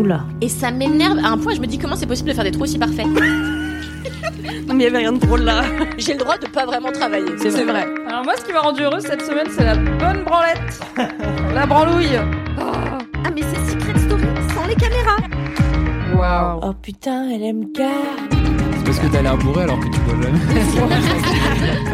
Oula. Et ça m'énerve à un point, je me dis comment c'est possible de faire des trous aussi parfaits. Non, mais il y avait rien de drôle là. J'ai le droit de pas vraiment travailler. C'est vrai. Alors moi, ce qui m'a rendu heureuse cette semaine, c'est la bonne branlette. la branlouille. Ah, mais c'est Secret Story sans les caméras. Waouh. Oh putain, elle aime gars. C'est parce que t'as l'air bourré alors que tu bois jamais.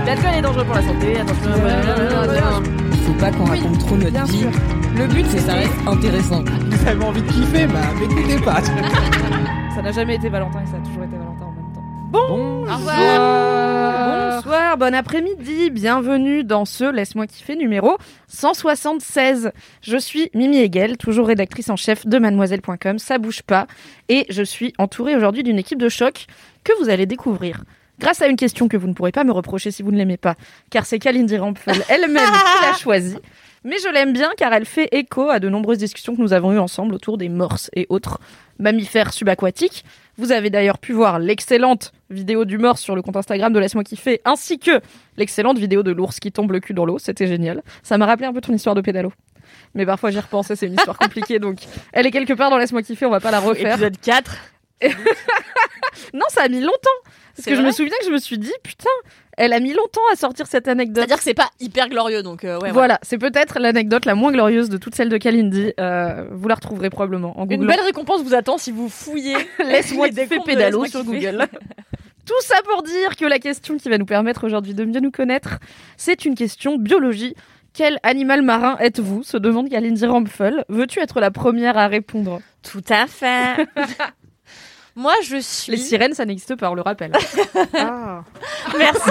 L'alcool est dangereux pour la santé. Attention. Faut pas qu'on raconte trop notre Bien vie. sûr. Le but, c'est que ça reste intéressant. Vous avez envie de kiffer, bah m'écoutez pas. Ça n'a jamais été Valentin et ça a toujours été Valentin en même temps. Bon. Revoir. Bonsoir, bon après-midi, bienvenue dans ce Laisse-moi kiffer numéro 176. Je suis Mimi Hegel, toujours rédactrice en chef de mademoiselle.com, ça bouge pas, et je suis entourée aujourd'hui d'une équipe de choc que vous allez découvrir. Grâce à une question que vous ne pourrez pas me reprocher si vous ne l'aimez pas, car c'est Kalindi Rampel elle-même qui l'a choisie. Mais je l'aime bien car elle fait écho à de nombreuses discussions que nous avons eues ensemble autour des morses et autres mammifères subaquatiques. Vous avez d'ailleurs pu voir l'excellente vidéo du morse sur le compte Instagram de Laisse-moi kiffer, ainsi que l'excellente vidéo de l'ours qui tombe le cul dans l'eau. C'était génial. Ça m'a rappelé un peu ton histoire de pédalo. Mais parfois j'y repense et c'est une histoire compliquée, donc elle est quelque part dans Laisse-moi kiffer, on va pas la refaire. Épisode 4. Non, ça a mis longtemps. Parce que je me souviens que je me suis dit, putain, elle a mis longtemps à sortir cette anecdote. C'est-à-dire que c'est pas hyper glorieux, donc euh, ouais. voilà, c'est peut-être l'anecdote la moins glorieuse de toutes celles de Kalindi. Euh, vous la retrouverez probablement en Une Google. belle récompense vous attend si vous fouillez. Laisse-moi les kiffer comptes de pédalo sur. Google. Tout ça pour dire que la question qui va nous permettre aujourd'hui de mieux nous connaître, c'est une question biologie. Quel animal marin êtes-vous? se demande Kalindi Rampfel. Veux-tu être la première à répondre? Tout à fait. Moi, je suis. Les sirènes, ça n'existe pas, on le rappelle. ah. Merci.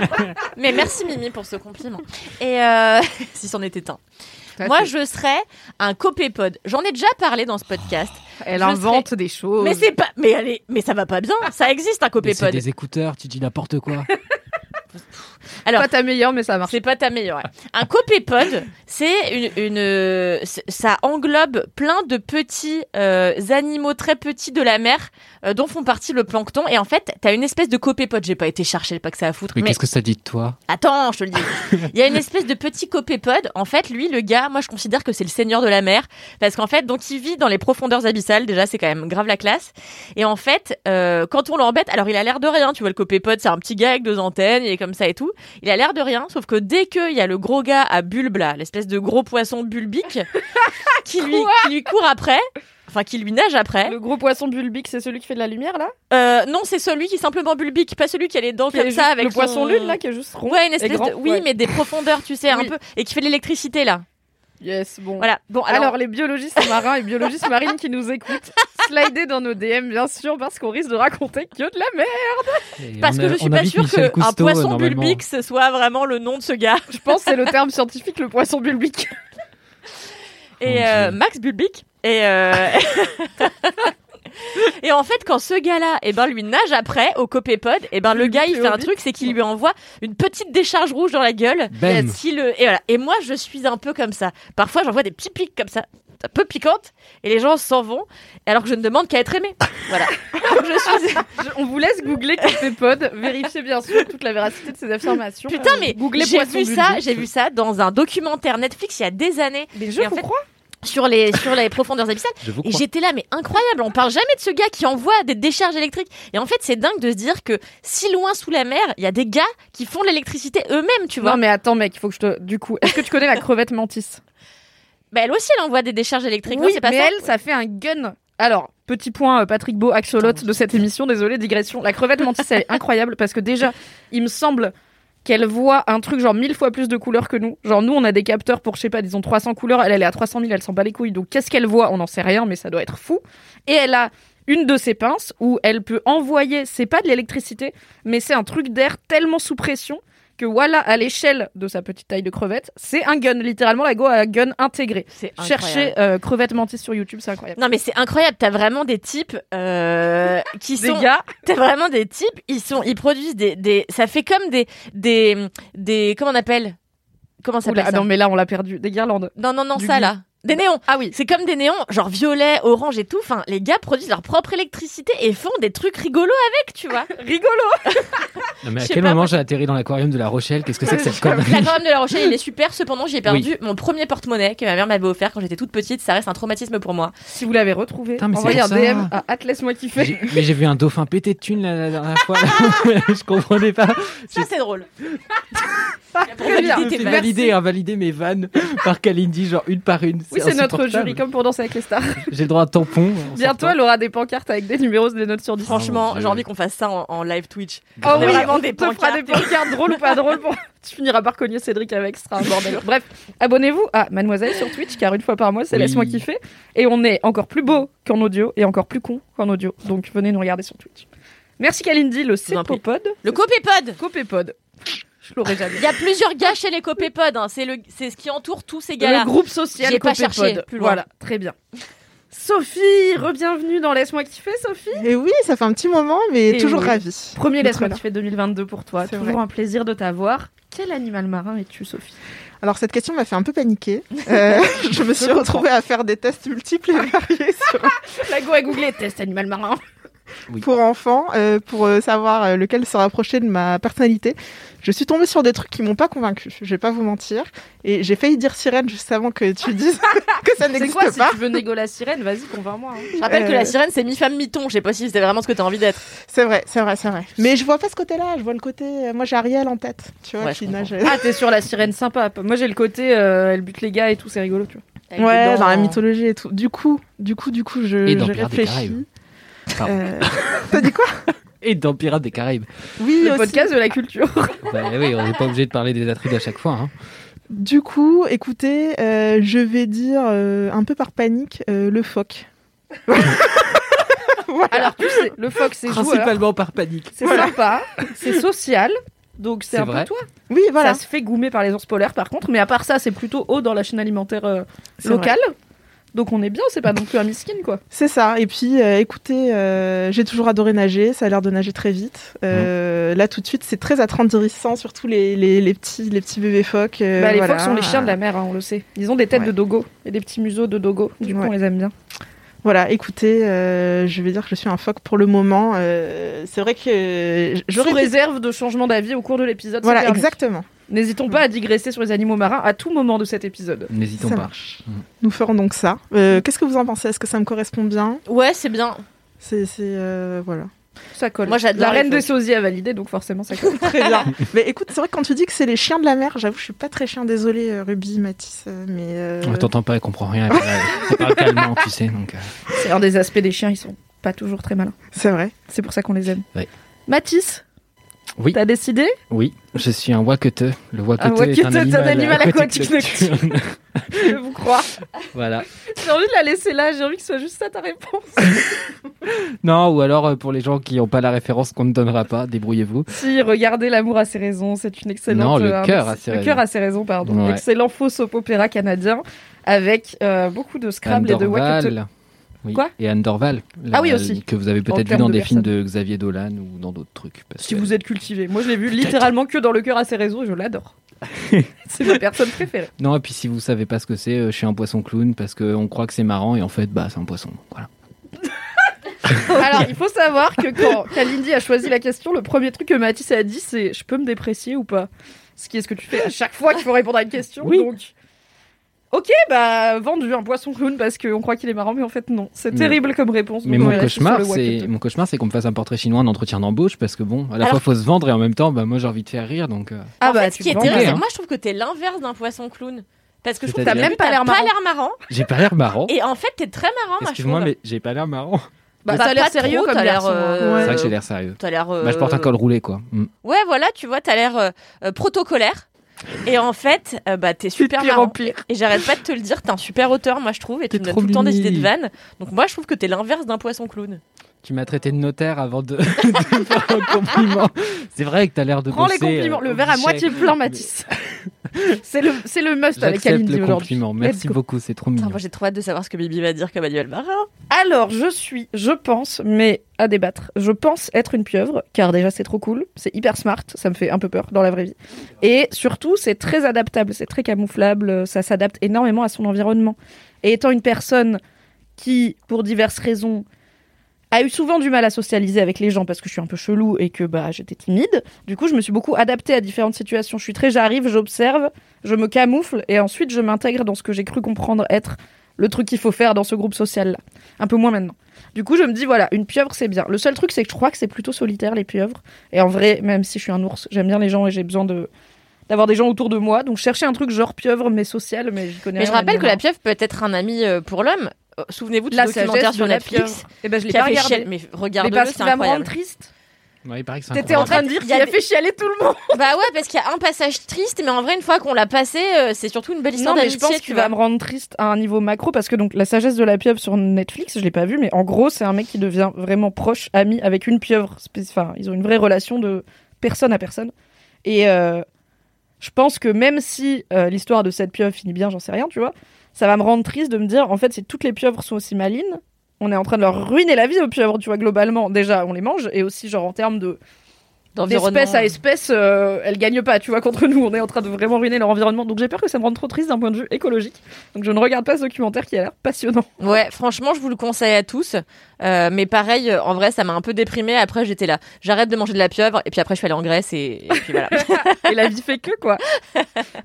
Mais merci Mimi pour ce compliment. Et euh... si c'en était un. Moi, je serais un copépode. J'en ai déjà parlé dans ce podcast. Elle je invente des choses. Mais c'est pas. Mais allez, mais ça va pas bien. Ça existe un Mais c'est copépode. des écouteurs, tu dis n'importe quoi. Alors, pas ta meilleure, mais ça marche. C'est pas ta meilleure. Un copépode, c'est une, ça englobe plein de petits euh, animaux très petits de la mer euh, dont font partie le plancton. Et en fait, t'as une espèce de copépode. J'ai pas été chercher, pas que ça à foutre. Mais, Mais, qu'est-ce que ça dit de toi? Attends, je te le dis. Il y a une espèce de petit copépode. En fait, lui, le gars, moi, je considère que c'est le seigneur de la mer parce qu'en fait, donc, il vit dans les profondeurs abyssales. Déjà, c'est quand même grave la classe. Et en fait, euh, quand on l'embête, alors il a l'air de rien. Tu vois, le copépode, c'est un petit gars avec deux antennes, il est comme ça et tout. Il a l'air de rien, sauf que dès qu'il y a le gros gars à bulbe là, l'espèce de gros poisson bulbique, qui lui, qui lui court après, enfin qui lui nage après. Le gros poisson bulbique, c'est celui qui fait de la lumière là? Euh, non, c'est celui qui est simplement bulbique, pas celui qui a les dents Qui comme ça avec le son- poisson lune là qui est juste rond. Ouais, une espèce grand, de, oui, ouais. mais des profondeurs, tu sais, un peu, et qui fait de l'électricité là. Yes, bon. Voilà. Bon, Alors, alors, les biologistes marins et biologistes marines qui nous écoutent, slidez dans nos DM bien sûr parce qu'on risque de raconter que de la merde. Et parce que a- je suis pas sûre Michel que un Cousteau, poisson bulbique ce soit vraiment le nom de ce gars. Je pense que c'est le terme scientifique le poisson bulbique. Et euh. Max Bulbic. Et, euh, et en fait, quand ce gars-là, eh ben, lui nage après au copépode, et ben, le gars, il fait un truc, c'est qu'il lui envoie une petite décharge rouge dans la gueule. Bam. Qui le... et, voilà. et moi, je suis un peu comme ça. Parfois, j'envoie des petits pics comme ça, un peu piquantes, et les gens s'en vont, alors que je ne demande qu'à être aimé. Voilà. Donc, je suis... Je- on vous laisse googler Copépod, vérifiez bien sûr toute la véracité de ces affirmations. Putain, Euh, mais googlez j'ai vu ça, j'ai vu ça dans un documentaire Netflix il y a des années Mais Et je en vous fait, crois. Sur les, sur les profondeurs abyssales. Et j'étais là, mais incroyable, on parle jamais de ce gars qui envoie des décharges électriques. Et en fait, c'est dingue de se dire que si loin sous la mer, il y a des gars qui font de l'électricité eux-mêmes, tu vois. Non mais attends mec, il faut que je te... Du coup, est-ce que tu connais la crevette mantis Bah, elle aussi, elle envoie des décharges électriques, non, Oui, c'est pas mais ça elle, ça fait un gun. Alors, petit point, euh, Patrick Beau, axolote de cette émission, désolé, digression. La crevette mantis, elle est incroyable parce que déjà, il me semble qu'elle voit un truc genre mille fois plus de couleurs que nous. Genre, nous, on a des capteurs pour, je sais pas, disons 300 couleurs. Elle, elle est à 300 000, elle s'en bat les couilles. Donc, qu'est-ce qu'elle voit? On n'en sait rien, mais ça doit être fou. Et elle a une de ses pinces où elle peut envoyer, c'est pas de l'électricité, mais c'est un truc d'air tellement sous pression que voilà, à l'échelle de sa petite taille de crevette, c'est un gun. Littéralement, la go a un gun intégré. C'est Cherchez euh, crevette mantis sur YouTube, c'est incroyable. Non mais c'est incroyable, t'as vraiment des types euh, qui Des sont gars, T'as vraiment des types, ils sont, ils produisent des, des, ça fait comme des, des, des, comment on appelle? Comment ça s'appelle ah non mais là on l'a perdu. Des guirlandes. Non, non, non, du ça là. Des néons. Ah oui. C'est comme des néons, genre violet, orange et tout. Enfin, les gars produisent leur propre électricité et font des trucs rigolos avec, tu vois. Rigolo. Non, mais à quel pas, moment moi- j'ai atterri dans l'aquarium de la Rochelle? Qu'est-ce que c'est que cette connerie? L'aquarium de La Rochelle, il est super. Cependant, j'y ai perdu mon premier porte-monnaie que ma mère m'avait offert quand j'étais toute petite. Ça reste un traumatisme pour moi. Si vous l'avez retrouvé, Putain, mais c'est envoyez un pour ça. DM à Atlas moi qui fait. J'ai- Mais j'ai vu un dauphin pété de thunes la, la dernière fois. là. je comprenais pas. Ça, c'est drôle. Pour Très bien. valider tes J'ai validé, invalider mes vannes par Kalindi, genre une par une. Oui, c'est notre jury comme pour danser avec les stars. J'ai le droit à un tampon. en Bientôt, sortant. elle aura des pancartes avec des numéros, des notes sur 10. Franchement, Dieu. j'ai envie qu'on fasse ça en, en live Twitch. Oh On est oui, on des te fera des pancartes. drôles ou pas drôles. Pour... tu finiras par cogner Cédric avec, ce sera un bordel. Bref, abonnez-vous à Mademoiselle sur Twitch, car une fois par mois, c'est Oui. Laisse-moi kiffer. Et on est encore plus beau qu'en audio et encore plus con qu'en audio. Donc venez nous regarder sur Twitch. Merci Kalindi, le. Cépopod. Le copépod. Copépod. Je l'aurais jamais. Il y a plusieurs gars chez les copépodes. Hein. C'est le, c'est ce qui entoure tous ces gars-là. Le groupe social J'ai pas Copépod. cherché plus loin. Voilà, très bien. Sophie, re-bienvenue dans Laisse-moi kiffer, Sophie. Et oui, ça fait un petit moment, mais Et toujours oui. ravi. Premier Laisse-moi kiffer 2022 pour toi. C'est Toujours vrai. un plaisir de t'avoir. Quel animal marin es-tu, Sophie? Alors cette question m'a fait un peu paniquer. Euh, je me suis retrouvée à faire des tests multiples et variés sur- La go a googlé test animal marin. Pour enfants, euh, pour euh, savoir euh, lequel se rapprochait de ma personnalité. Je suis tombée sur des trucs qui m'ont pas convaincue. Je vais pas vous mentir. Et j'ai failli dire sirène juste avant que tu dises que ça C'est n'existe quoi si pas. tu veux négo la sirène Vas-y, convainc-moi. hein. Je rappelle que la sirène, c'est mi-femme, mi-ton. Je sais pas si c'est vraiment ce que t'as envie d'être. C'est vrai, c'est vrai, c'est vrai. Mais je vois pas ce côté-là. Je vois le côté. Moi, j'ai Ariel en tête. Tu vois, Ouais, qui nage. Ah, t'es sur la sirène sympa. Moi, j'ai le côté, euh, elle bute les gars et tout, c'est rigolo, tu vois. Avec Ouais, dans la en- mythologie et tout. Du coup, du coup, du coup, je, Et dans je réfléchis. Euh, T'as dit quoi? Et dans Pirates des Caraïbes. Oui, Le aussi. podcast de la culture. Bah oui, on n'est pas obligé de parler des Atrides à chaque fois. Hein. Du coup, écoutez, euh, je vais dire euh, un peu par panique euh, le phoque. Voilà. Alors, tu sais, le phoque, c'est joueur. Principalement par panique. C'est sympa. C'est social. Donc, c'est un vrai. peu toi. Oui, voilà. Ça se fait goumer par les ours polaires, par contre. Mais à part ça, c'est plutôt haut dans la chaîne alimentaire euh, locale. Donc, on est bien. C'est pas non plus un miskin, quoi. C'est ça. Et puis, euh, écoutez, euh, j'ai toujours adoré nager. Ça a l'air de nager très vite. Euh, Là, tout de suite, c'est très attendrissant, surtout les, les, les petits, les petits bébés phoques. euh, Bah, les voilà. phoques sont les chiens de la mer, hein, on le sait. Ils ont des têtes Ouais. de dogo et des petits museaux de dogo. Du coup, Ouais. on les aime bien. Voilà, écoutez, euh, je vais dire que je suis un phoque pour le moment. Euh, c'est vrai que j'aurais Sous réserve de changement d'avis au cours de l'épisode. Voilà, permis. N'hésitons pas à digresser sur les animaux marins à tout moment de cet épisode. N'hésitons Ça pas. marche. Nous ferons donc ça. Euh, Qu'est-ce que vous en pensez? Est-ce que ça me correspond bien? Ouais, c'est bien. C'est, c'est, euh, voilà. Ça colle. Moi, j'adore La reine des phoques. sosies a validé, donc forcément ça colle. Très bien. mais écoute, c'est vrai que quand tu dis que c'est les chiens de la mer, j'avoue, je suis pas très chien. Désolée, euh, Ruby, Mathis, mais. euh, On t'entend pas, elle comprend rien. Elle parle, calmement, tu sais. Donc, euh, C'est un des aspects des chiens, ils sont pas toujours très malins. C'est vrai. C'est pour ça qu'on les aime. Ouais. Mathis, Oui. t'as décidé Oui, je suis un wakete. Le wakete Un est un c'est un animal, animal aquatique nocturne. Je vous crois. voilà. J'ai envie de la laisser là, j'ai envie que ce soit juste ça ta réponse. Non, ou alors euh, pour les gens qui n'ont pas la référence qu'on ne donnera pas, débrouillez-vous. si, regardez L'amour a ses raisons, c'est une excellente. Non, le euh, cœur a ses Le raisons. cœur a ses raisons, pardon. Ouais. Excellent faux soap opéra canadien avec euh, beaucoup de Scrabble et de wakete. Dorval. Oui. Quoi Et Anne Dorval. Ah oui, aussi. Que vous avez peut-être vu dans de des films de Xavier Dolan ou dans d'autres trucs. parce Si que- vous êtes cultivé. Moi, je l'ai vu littéralement que dans Le cœur a ses et je l'adore. c'est ma personne préférée. Non, et puis si vous savez pas ce que c'est, euh, je suis un poisson clown parce qu'on croit que c'est marrant et en fait, bah, c'est un poisson. Voilà. Alors, il faut savoir que quand Kalindi a choisi la question, le premier truc que Mathis a dit, c'est Je peux me déprécier ou pas? Ce qui est ce que tu fais à chaque fois qu'il faut répondre à une question. Oui. Donc, ok, bah, vendu un poisson clown parce qu'on croit qu'il est marrant, mais en fait, non. C'est Mais- terrible comme réponse. Mais mon cauchemar, c'est mon cauchemar, c'est qu'on me fasse un portrait chinois en entretien d'embauche parce que bon, à la Alors- fois faut se vendre et en même temps, bah moi j'ai envie de faire rire donc. euh, Ah en bah, fait, ce qui est te terrible, hein. que moi, je trouve que t'es l'inverse d'un poisson clown. Parce que je trouve que t'as T'as même pas l'air pas marrant. l'air marrant. J'ai pas l'air marrant. Et en fait, t'es très marrant, Excuse-moi, mais j'ai pas l'air marrant. Bah, a l'air sérieux trop, comme t'as l'air, hein. euh, C'est vrai que j'ai l'air sérieux. T'as l'air. Bah, je porte un euh, col roulé quoi. Mm. Ouais, voilà, tu vois, t'as l'air euh, protocolaire. Et en fait, euh, bah, t'es super pire en marrant. pire. Et j'arrête pas de te le dire, t'es un super auteur, moi, je trouve. Et tu T'es me donnes tout le temps des idées de vannes. Donc, moi, je trouve que t'es l'inverse d'un poisson clown. Tu m'as traité de notaire avant de, de faire un compliment. C'est vrai que t'as l'air de Prends les compliments. euh, le verre à moitié plein, Mathis. C'est le, c'est le must avec Kalindi le aujourd'hui. Merci beaucoup, c'est trop mignon. moi j'ai trop hâte de savoir ce que Bibi va dire comme Manuel Marin. Alors, je suis, je pense, mais à débattre, je pense être une pieuvre, car déjà c'est trop cool, c'est hyper smart, ça me fait un peu peur dans la vraie vie. Et surtout, c'est très adaptable, c'est très camouflable, ça s'adapte énormément à son environnement. Et étant une personne qui, pour diverses raisons, a eu souvent du mal à socialiser avec les gens parce que je suis un peu chelou et que bah j'étais timide. Du coup, je me suis beaucoup adaptée à différentes situations. Je suis très j'arrive, j'observe, je me camoufle et ensuite je m'intègre dans ce que j'ai cru comprendre être le truc qu'il faut faire dans ce groupe social là. Un peu moins maintenant. Du coup, je me dis voilà, une pieuvre c'est bien. Le seul truc c'est que je crois que c'est plutôt solitaire les pieuvres. Et en vrai, même si je suis un ours, j'aime bien les gens et j'ai besoin de d'avoir des gens autour de moi. Donc chercher un truc genre pieuvre mais social, mais j'y connais Mais je rappelle que la pieuvre peut être un ami euh, pour l'homme. Euh, Souvenez-vous de La documentaire sagesse sur de la Netflix pieuvre. Eh ben je l'ai pas fait regardé. Mais Mais regarde-le, c'est qu'il va me rendre incroyable. triste. Ouais, il paraît que c'est T'étais en incroyable. train de dire il qu'il a fait chialer tout le monde. Bah ouais, parce qu'il y a un passage triste, mais en vrai, une fois qu'on l'a passé, euh, c'est surtout une belle histoire Non, mais je d'amitié. pense tu qu'il va me rendre triste à un niveau macro parce que donc la sagesse de la pieuvre sur Netflix, je l'ai pas vu, mais en gros, c'est un mec qui devient vraiment proche, ami avec une pieuvre. Enfin, ils ont une vraie relation de personne à personne. Et euh, je pense que même si euh, l'histoire de cette pieuvre finit bien, j'en sais rien, tu vois, ça va me rendre triste de me dire, en fait, si toutes les pieuvres sont aussi malines, on est en train de leur ruiner la vie aux pieuvres, tu vois, globalement. Déjà, on les mange, et aussi, genre, en termes de d'espèce à espèce, euh, elles gagnent pas, tu vois, contre nous. On est en train de vraiment ruiner leur environnement. Donc j'ai peur que ça me rende trop triste d'un point de vue écologique. Donc je ne regarde pas ce documentaire qui a l'air passionnant. Ouais, franchement, je vous le conseille à tous. Euh, mais pareil, euh, en vrai, ça m'a un peu déprimée. Après, j'étais là. J'arrête de manger de la pieuvre. Et puis après, je suis allée en Grèce et, et puis voilà. Et la vie fait que, quoi.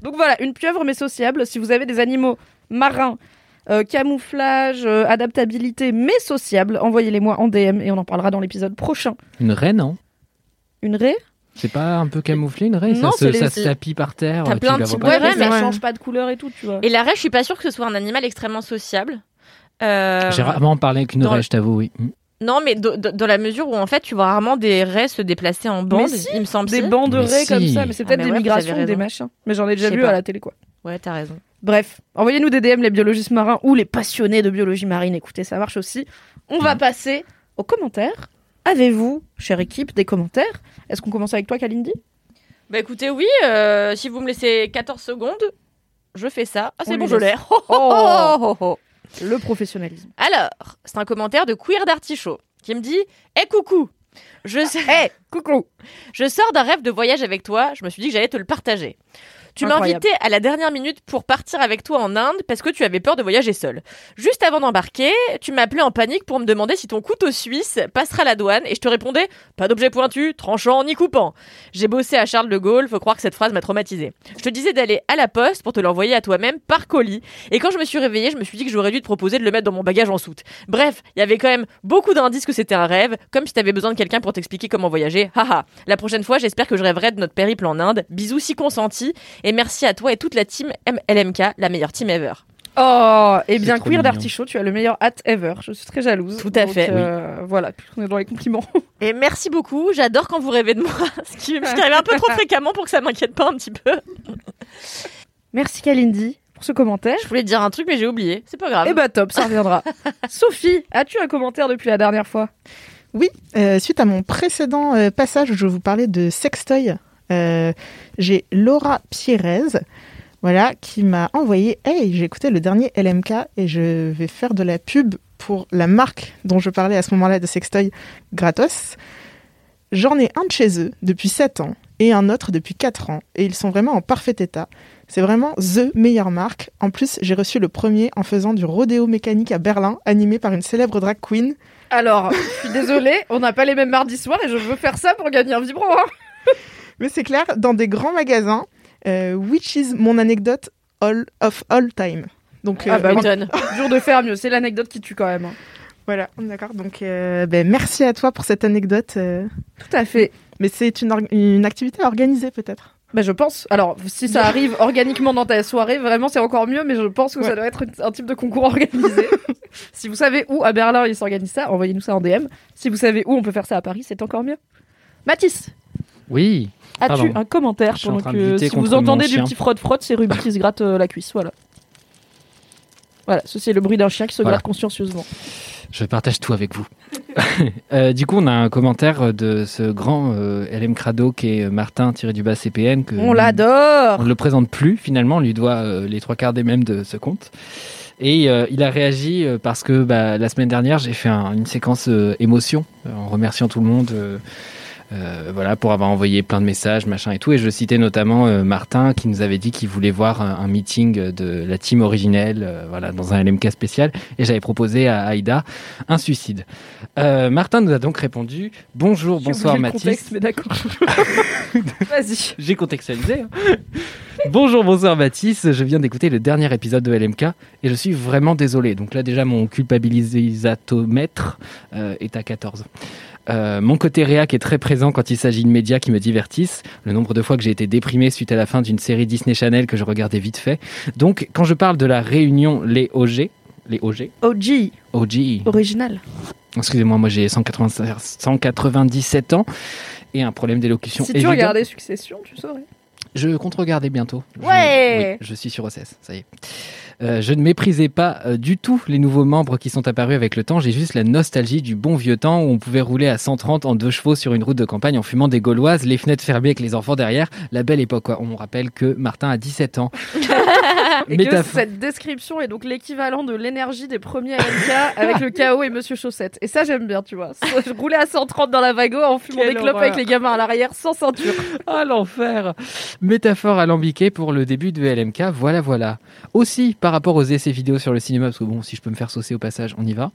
Donc voilà, une pieuvre mais sociable. Si vous avez des animaux marins, euh, camouflage, euh, adaptabilité, mais sociable, envoyez-les moi en DM et on en parlera dans l'épisode prochain. Une raie, non? Une raie? C'est pas un peu camouflé une raie? Non, Ça, c'est se, les- ça se tapit par terre. T'as plein de types de raies, mais ça change pas de couleur et tout, tu vois. Et la raie, je suis pas sûre que ce soit un animal extrêmement sociable. Euh, J'ai rarement parlé avec une dans- raie, je t'avoue, oui. Mm. Non, mais do- do- dans la mesure où en fait, tu vois rarement des raies se déplacer en bande. si, il me semble. Des si. bancs de Mais raies si. comme ça, mais c'est Ah, peut-être mais des ouais, migrations des machins. Mais j'en ai déjà vu pas. à la télé, quoi. Ouais, t'as raison. Bref, envoyez-nous des DM les biologistes marins ou les passionnés de biologie marine. Écoutez, ça marche aussi. On va passer aux commentaires. Avez-vous, chère équipe, des commentaires? Est-ce qu'on commence avec toi, Kalindi? Bah écoutez, oui, euh, si vous me laissez 14 secondes, je fais ça. Ah, c'est bon, je l'ai. Oh, oh, oh. Le professionnalisme. Alors, c'est un commentaire de Queer d'Artichaut qui me dit Eh coucou je, Hé, coucou je sors d'un rêve de voyage avec toi, je me suis dit que j'allais te le partager. Tu invité à la dernière minute pour partir avec toi en Inde parce que tu avais peur de voyager seul. Juste avant d'embarquer, tu m'as appelé en panique pour me demander si ton couteau suisse passera la douane et je te répondais pas d'objet pointu, tranchant ni coupant. J'ai bossé à Charles de Gaulle, faut croire que cette phrase m'a traumatisée. Je te disais d'aller à la poste pour te l'envoyer à toi-même par colis et quand je me suis réveillée, je me suis dit que j'aurais dû te proposer de le mettre dans mon bagage en soute. Bref, il y avait quand même beaucoup d'indices que c'était un rêve, comme si t'avais besoin de quelqu'un pour t'expliquer comment voyager. Haha. La prochaine fois, j'espère que je rêverai de notre périple en Inde. Bisous si consentis et merci à toi et toute la team LMK, la meilleure team ever. Oh, et bien, Queer d'Artichaut, tu as le meilleur hat ever. Je suis très jalouse. Tout à Donc, fait. euh, Voilà, on est dans les compliments. Et merci beaucoup, j'adore quand vous rêvez de moi, ce qui, ce qui arrive un peu trop fréquemment pour que ça m'inquiète pas un petit peu. Merci, Kalindi, pour ce commentaire. Je voulais te dire un truc mais j'ai oublié, c'est pas grave. Eh bah top, ça reviendra. Sophie, as-tu un commentaire depuis la dernière fois? Oui, euh, suite à mon précédent euh, passage où je vous parlais de sextoy, euh, j'ai Laura Pierrez, voilà, qui m'a envoyé Hey, j'ai écouté le dernier LMK et je vais faire de la pub pour la marque dont je parlais à ce moment-là de sextoy gratos. J'en ai un de chez eux depuis 7 ans et un autre depuis 4 ans et ils sont vraiment en parfait état. C'est vraiment THE meilleure marque. En plus, j'ai reçu le premier en faisant du rodéo mécanique à Berlin, animé par une célèbre drag queen. Alors, je suis désolée, on n'a pas les mêmes mardis soirs et je veux faire ça pour gagner un vibro. hein. Mais c'est clair, dans des grands magasins, euh, which is mon anecdote all of all time. Donc Ah euh, bah, M'étonne. Dur de faire mieux, c'est l'anecdote qui tue quand même. hein. voilà, d'accord. Donc euh, ben, merci à toi pour cette anecdote. euh, Tout à fait. mais c'est une, une activité organisée peut-être. Bah, je pense. Alors, si ça arrive organiquement dans ta soirée, vraiment, c'est encore mieux, mais je pense que ça doit être un type de concours organisé. si vous savez où à Berlin ils s'organisent ça, envoyez-nous ça en DM. Si vous savez où on peut faire ça à Paris, c'est encore mieux. Mathis, Oui. As-tu un commentaire pendant que si vous entendez du petit frotte-frotte, c'est Ruby qui se gratte euh, la cuisse, voilà. Voilà, ceci est le bruit d'un chien qui se Voilà. gratte consciencieusement. Je partage tout avec vous. Euh, du coup, on a un commentaire de ce grand euh, LM Crado qui est Martin tiré du bas CPN. Que On On l'adore ne le présente plus finalement, on lui doit euh, les trois quarts des mêmes de ce compte. Et euh, il a réagi euh, parce que bah, la semaine dernière, j'ai fait un- une séquence euh, émotion euh, en remerciant tout le monde. Euh, voilà, pour avoir envoyé plein de messages, machin et tout. Et je citais notamment euh, Martin qui nous avait dit qu'il voulait voir un, un meeting de la team originelle, euh, voilà, dans un LMK spécial. Et j'avais proposé à Aïda un suicide. Euh, Martin nous a donc répondu Bonjour, bonsoir Mathis. contexte, mais d'accord. Vas-y. J'ai contextualisé. hein. Bonjour, bonsoir Mathis. Je viens d'écouter le dernier épisode de LMK et je suis vraiment désolé. Donc là, déjà, mon culpabilisatomètre est à 14. Euh, mon côté réac est très présent quand il s'agit de médias qui me divertissent. Le nombre de fois que j'ai été déprimé suite à la fin d'une série Disney Channel que je regardais vite fait. Donc, quand je parle de la réunion Les OG, les OG, OG, OG, original. excusez-moi, moi j'ai 180 197 ans et un problème d'élocution Si tu regardais Succession, tu saurais. Je compte regarder bientôt. Je- Ouais. oui, je suis sur OCS, ça y est. Euh, je ne méprisais pas euh, du tout les nouveaux membres qui sont apparus avec le temps. J'ai juste la nostalgie du bon vieux temps où on pouvait rouler à 130 en deux chevaux sur une route de campagne en fumant des gauloises, les fenêtres fermées avec les enfants derrière. La belle époque, quoi. On rappelle que Martin a 17 ans. Et que cette description est donc l'équivalent de l'énergie des premiers LK avec le chaos et Monsieur Chaussette. Et ça, j'aime bien, tu vois. Je roulais à 130 dans la vago en fumant Quelle des clopes horreur. avec les gamins à l'arrière sans ceinture. Ah l'enfer Métaphore alambiquée pour le début de LMK, voilà voilà. Aussi par rapport aux essais vidéo sur le cinéma, parce que bon, si je peux me faire saucer au passage, on y va.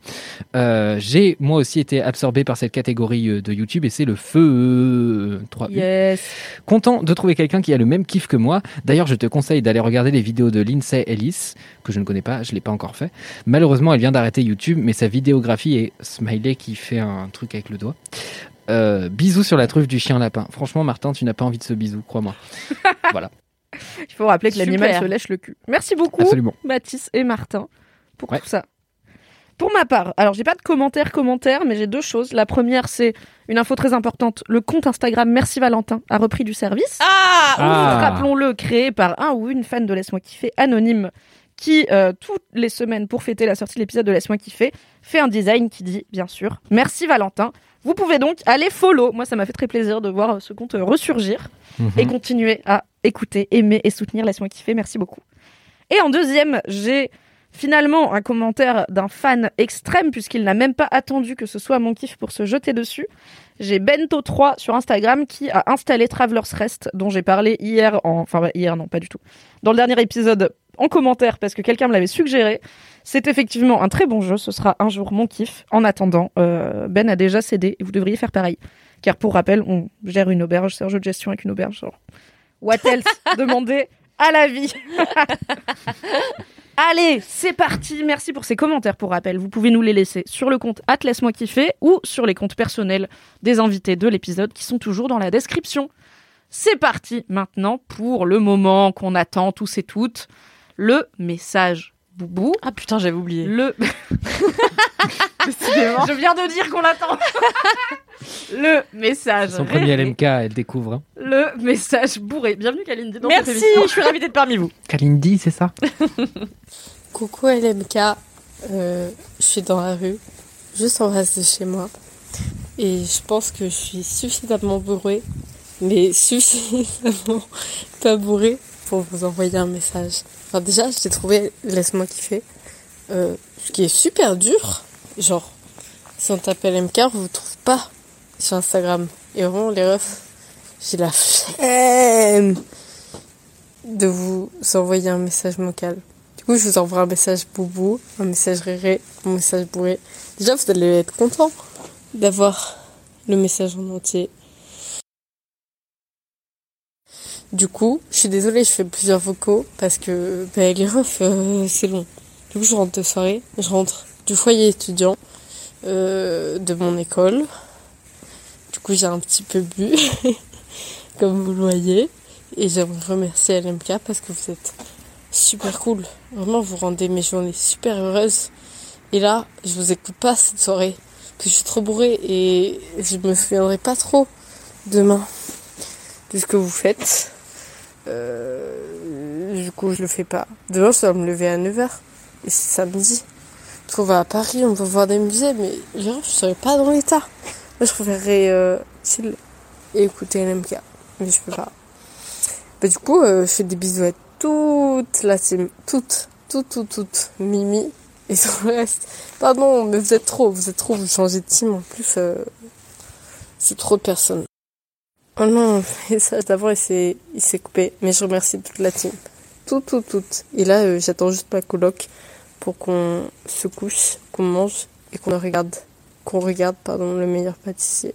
Euh, J'ai moi aussi été absorbé par cette catégorie euh, de YouTube et c'est le feu euh, 3 Yes. Content de trouver quelqu'un qui a le même kiff que moi. D'ailleurs, je te conseille d'aller regarder les vidéos de Lindsay Ellis, que je ne connais pas, je l'ai pas encore fait. Malheureusement, elle vient d'arrêter YouTube, mais sa vidéographie est Smiley qui fait un truc avec le doigt. Euh, bisous sur la truffe du chien lapin. Franchement, Martin, tu n'as pas envie de ce bisou, crois-moi. voilà, Il faut rappeler que l'animal se lèche le cul. Merci beaucoup, absolument. Mathis et Martin, pour Ouais. tout ça. Pour ma part, alors j'ai pas de commentaires commentaires, mais j'ai deux choses. La première, c'est une info très importante. Le compte Instagram Merci Valentin a repris du service. Ah, Ah. Rappelons-le, créé par un ou une fan de Laisse-moi kiffer anonyme qui, euh, toutes les semaines, pour fêter la sortie de l'épisode de Laisse-moi kiffer, fait un design qui dit, bien sûr, merci Valentin. Vous pouvez donc aller follow. Moi, ça m'a fait très plaisir de voir euh, ce compte euh, ressurgir Mhm. et continuer à écouter, aimer et soutenir Laisse-moi kiffer. Merci beaucoup. Et en deuxième, j'ai finalement un commentaire d'un fan extrême puisqu'il n'a même pas attendu que ce soit mon kiff pour se jeter dessus. J'ai Bento3 sur Instagram qui a installé Traveler's Rest dont j'ai parlé hier en enfin hier non pas du tout. Dans le dernier épisode en commentaire parce que quelqu'un me l'avait suggéré. C'est effectivement un très bon jeu, ce sera un jour mon kiff. En attendant, euh, Ben a déjà cédé et vous devriez faire pareil. Car pour rappel, on gère une auberge, c'est un jeu de gestion avec une auberge. What else Demandez à la vie. Allez, c'est parti. Merci pour ces commentaires. Pour rappel, vous pouvez nous les laisser sur le compte Laisse-moi kiffer ou sur les comptes personnels des invités de l'épisode qui sont toujours dans la description. C'est parti maintenant pour le moment qu'on attend tous et toutes, le message boubou. Ah putain, j'avais oublié. Le. Je viens de dire qu'on l'attend. le message. Son premier rêvé, LMK, elle découvre. Hein. Le message bourré. Bienvenue Kalindi dans cette Merci, émission. je suis ravie d'être parmi vous. Kalindi, c'est ça Coucou LMK, euh, je suis dans la rue, juste en face de chez moi. Et je pense que je suis suffisamment bourrée, mais suffisamment pas bourrée pour vous envoyer un message. Enfin déjà, j'ai trouvé Laisse-moi kiffer, euh, ce qui est super dur. Genre, si on tape LMK, on vous trouve pas sur Instagram. Et vraiment, les refs, j'ai la flemme de vous envoyer un message vocal. Du coup, je vous envoie un message boubou, un message réré, un message bourré. Déjà, vous allez être content d'avoir le message en entier. Du coup, je suis désolée, je fais plusieurs vocaux parce que bah, les refs, euh, c'est long. Du coup, je rentre de soirée, je rentre du foyer étudiant euh, de mon école. Du coup, j'ai un petit peu bu, comme vous le voyez. Et j'aimerais remercier LMK parce que vous êtes super cool. Vraiment, vous rendez mes journées super heureuses. Et là, je vous écoute pas cette soirée. Parce que je suis trop bourrée et je me souviendrai pas trop demain de ce que vous faites. Euh, du coup, je le fais pas. Demain, je dois me lever à 9h. Et c'est samedi. qu'on va à Paris, on va voir des musées, mais genre, je serais pas dans l'état. Moi, je préférerais euh, chill et écouter LMK, mais je peux pas. Bah, du coup, euh, je fais des bisous à toute la team, toute, toute, toute, toute, Mimi et tout le reste. Pardon, mais vous êtes trop, vous êtes trop, vous changez de team en plus. euh, c'est trop de personnes. Oh non, et ça d'abord il s'est, il s'est coupé, mais je remercie toute la team. Tout, tout, toute. Et là, euh, j'attends juste ma coloc pour qu'on se couche, qu'on mange et qu'on regarde, qu'on regarde, pardon, le meilleur pâtissier.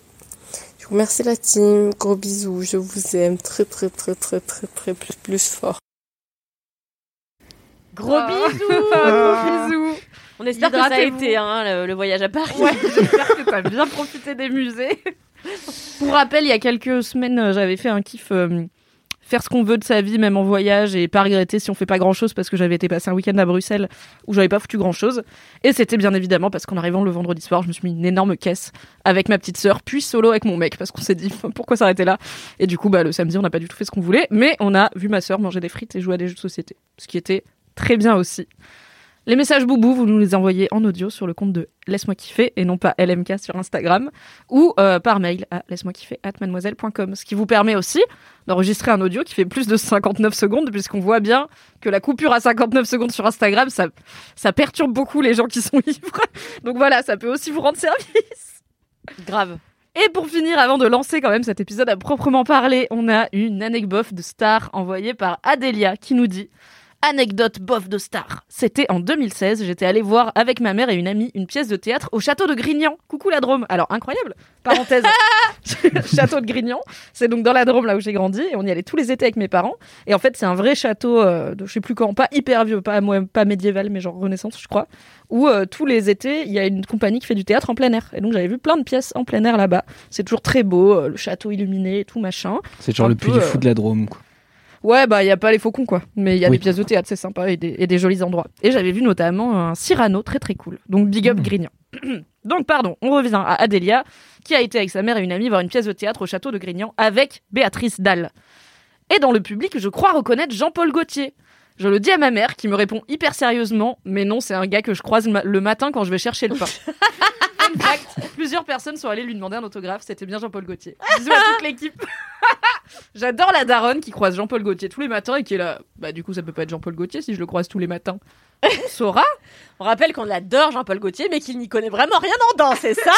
Je vous remercie la team, gros bisous, je vous aime très, très, très, très, très, très, plus, plus fort. Gros bisous Ah. Gros bisous. On espère que ça a été hein, le, le voyage à Paris. Ouais, j'espère que t'as bien profité des musées. Pour rappel, il y a quelques semaines, euh, j'avais fait un kiff euh, faire ce qu'on veut de sa vie, même en voyage, et pas regretter si on fait pas grand chose parce que j'avais été passer un week-end à Bruxelles où j'avais pas foutu grand chose. Et c'était bien évidemment parce qu'en arrivant le vendredi soir, je me suis mis une énorme caisse avec ma petite sœur, puis solo avec mon mec parce qu'on s'est dit pourquoi s'arrêter là? Et du coup, bah, le samedi, on n'a pas du tout fait ce qu'on voulait, mais on a vu ma sœur manger des frites et jouer à des jeux de société, ce qui était très bien aussi. Les messages boubou, vous nous les envoyez en audio sur le compte de Laisse-moi kiffer et non pas LMK sur Instagram ou euh, par mail à laisse-moi kiffer at mademoiselle.com. Ce qui vous permet aussi d'enregistrer un audio qui fait plus de 59 secondes puisqu'on voit bien que la coupure à 59 secondes sur Instagram, ça, ça perturbe beaucoup les gens qui sont ivres. Donc voilà, ça peut aussi vous rendre service. Grave. Et pour finir, avant de lancer quand même cet épisode à proprement parler, on a une anecdote de star envoyée par Adélia qui nous dit Anecdote bof de star. C'était en 2016, j'étais allée voir avec ma mère et une amie une pièce de théâtre au château de Grignan. Coucou la Drôme. Alors incroyable, parenthèse. château de Grignan, c'est donc dans la Drôme là où j'ai grandi et on y allait tous les étés avec mes parents. Et en fait, c'est un vrai château euh, de je sais plus quand, pas hyper vieux, pas moi, pas médiéval mais genre Renaissance, je crois, où euh, tous les étés, il y a une compagnie qui fait du théâtre en plein air. Et donc j'avais vu plein de pièces en plein air là-bas. C'est toujours très beau, euh, le château illuminé et tout machin. C'est genre Un le puits du euh, fou de la Drôme. Quoi. Ouais, bah, il n'y a pas les faucons, quoi. Mais il y a Oui. des pièces de théâtre, c'est sympa, et des, et des jolis endroits. Et j'avais vu notamment un Cyrano très très cool. Donc, big up Mm. Grignan. Donc, pardon, on revient à Adélia, qui a été avec sa mère et une amie voir une pièce de théâtre au château de Grignan avec Béatrice Dalle. Et dans le public, je crois reconnaître Jean-Paul Gaultier. Je le dis à ma mère, qui me répond hyper sérieusement, mais non, c'est un gars que je croise le matin quand je vais chercher le pain. Plusieurs personnes sont allées lui demander un autographe, c'était bien Jean-Paul Gaultier. Bisous à toute l'équipe. J'adore la daronne qui croise Jean-Paul Gaultier tous les matins et qui est là. Bah, du coup, ça peut pas être Jean-Paul Gaultier si je le croise tous les matins. On saura. On rappelle qu'on adore Jean-Paul Gaultier, mais qu'il n'y connaît vraiment rien en danse, et ça,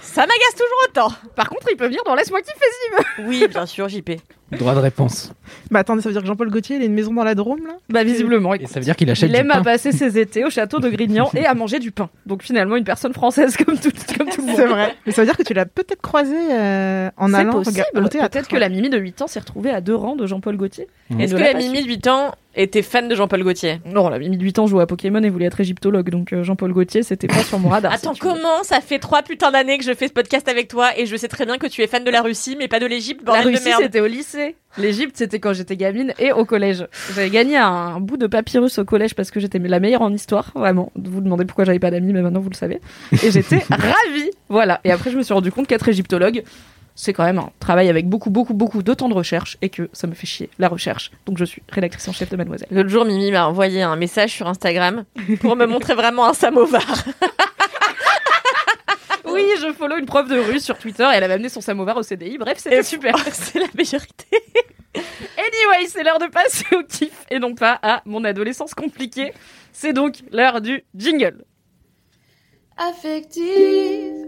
ça m'agace toujours autant. Par contre, il peut venir dans Laisse-moi kiffer s'il veut. Oui, bien sûr, JP. Droit de réponse. Bah attendez, ça veut dire que Jean-Paul Gaultier, il a une maison dans la Drôme, là? Bah, visiblement. Et ça veut dire qu'il achète Il du aime à passer ses étés au château de Grignan et à manger du pain. Donc finalement, une personne française comme tout, comme tout le monde. C'est vrai. Mais ça veut dire que tu l'as peut-être croisé euh, en C'est allant possible. regarder au théâtre. Peut-être que la Mimi de 8 ans s'est retrouvée à deux rangs de Jean-Paul Gaultier. Et Est-ce que l'a Mimi de 8 ans était fan de Jean-Paul Gaultier? Non, la Mimi de 8 ans jouait à Pokémon et voulait être égyptologue. Donc euh, Jean-Paul Gaultier, c'était pas sur mon radar. Attends, si comment ça fait trois putains d'années que je fais ce podcast avec toi et je sais très bien que tu es fan de la Russie, mais pas de l'Égypte, La Russie, c'était au lycée. L'Égypte, c'était quand j'étais gamine et au collège. J'avais gagné un bout de papyrus au collège parce que j'étais la meilleure en histoire, vraiment. Vous vous demandez pourquoi j'avais pas d'amis, mais maintenant vous le savez. Et j'étais ravie. Voilà. Et après, je me suis rendu compte qu'être égyptologue, c'est quand même un travail avec beaucoup, beaucoup, beaucoup de temps de recherche et que ça me fait chier, la recherche. Donc je suis rédactrice en chef de Mademoiselle. L'autre jour, Mimi m'a envoyé un message sur Instagram pour me montrer vraiment un samovar. Oui, je follow une prof de russe sur Twitter et elle avait amené son samovar au CDI. Bref, c'était super. C'est la meilleure idée. Anyway, c'est l'heure de passer au kiff et non pas à mon adolescence compliquée. C'est donc l'heure du jingle. Affectif,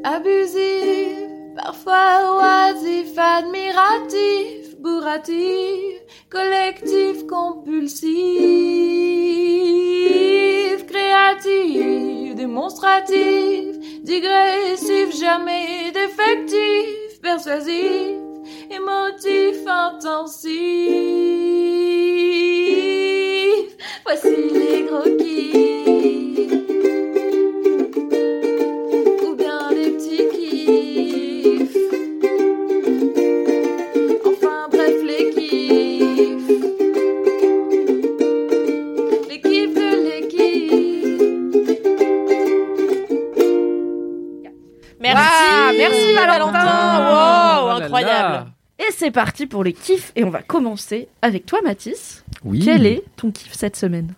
abusif, parfois admiratif, bourratif, collectif, compulsif, créatif, démonstratif, digressif, jamais défectif, persuasif, émotif, intensif. Voici les gros. C'est parti pour les kiffs et on va commencer avec toi Mathis. Oui. Quel est ton kiff cette semaine?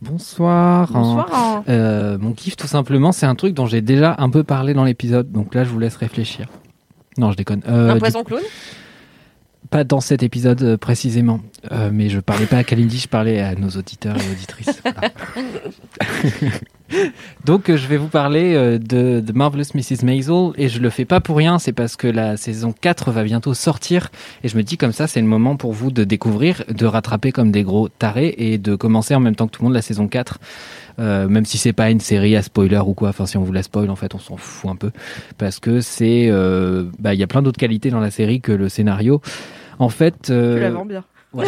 Bonsoir. Bonsoir. Euh, mon kiff, tout simplement, c'est un truc dont j'ai déjà un peu parlé dans l'épisode. Donc là, je vous laisse réfléchir. Non, je déconne. Euh, Un du- poisson clown? Pas dans cet épisode euh, précisément. Euh, mais je parlais pas à Kalindi, je parlais à nos auditeurs et auditrices. Donc, euh, je vais vous parler euh, de, de Marvelous Mrs. Maisel et je le fais pas pour rien, c'est parce que la saison 4 va bientôt sortir et je me dis comme ça, c'est le moment pour vous de découvrir, de rattraper comme des gros tarés et de commencer en même temps que tout le monde la saison 4. Euh, même si c'est pas une série à spoiler ou quoi, enfin si on vous la spoil en fait on s'en fout un peu parce que c'est euh, bah il y a plein d'autres qualités dans la série que le scénario. En fait, euh, Tu la bien.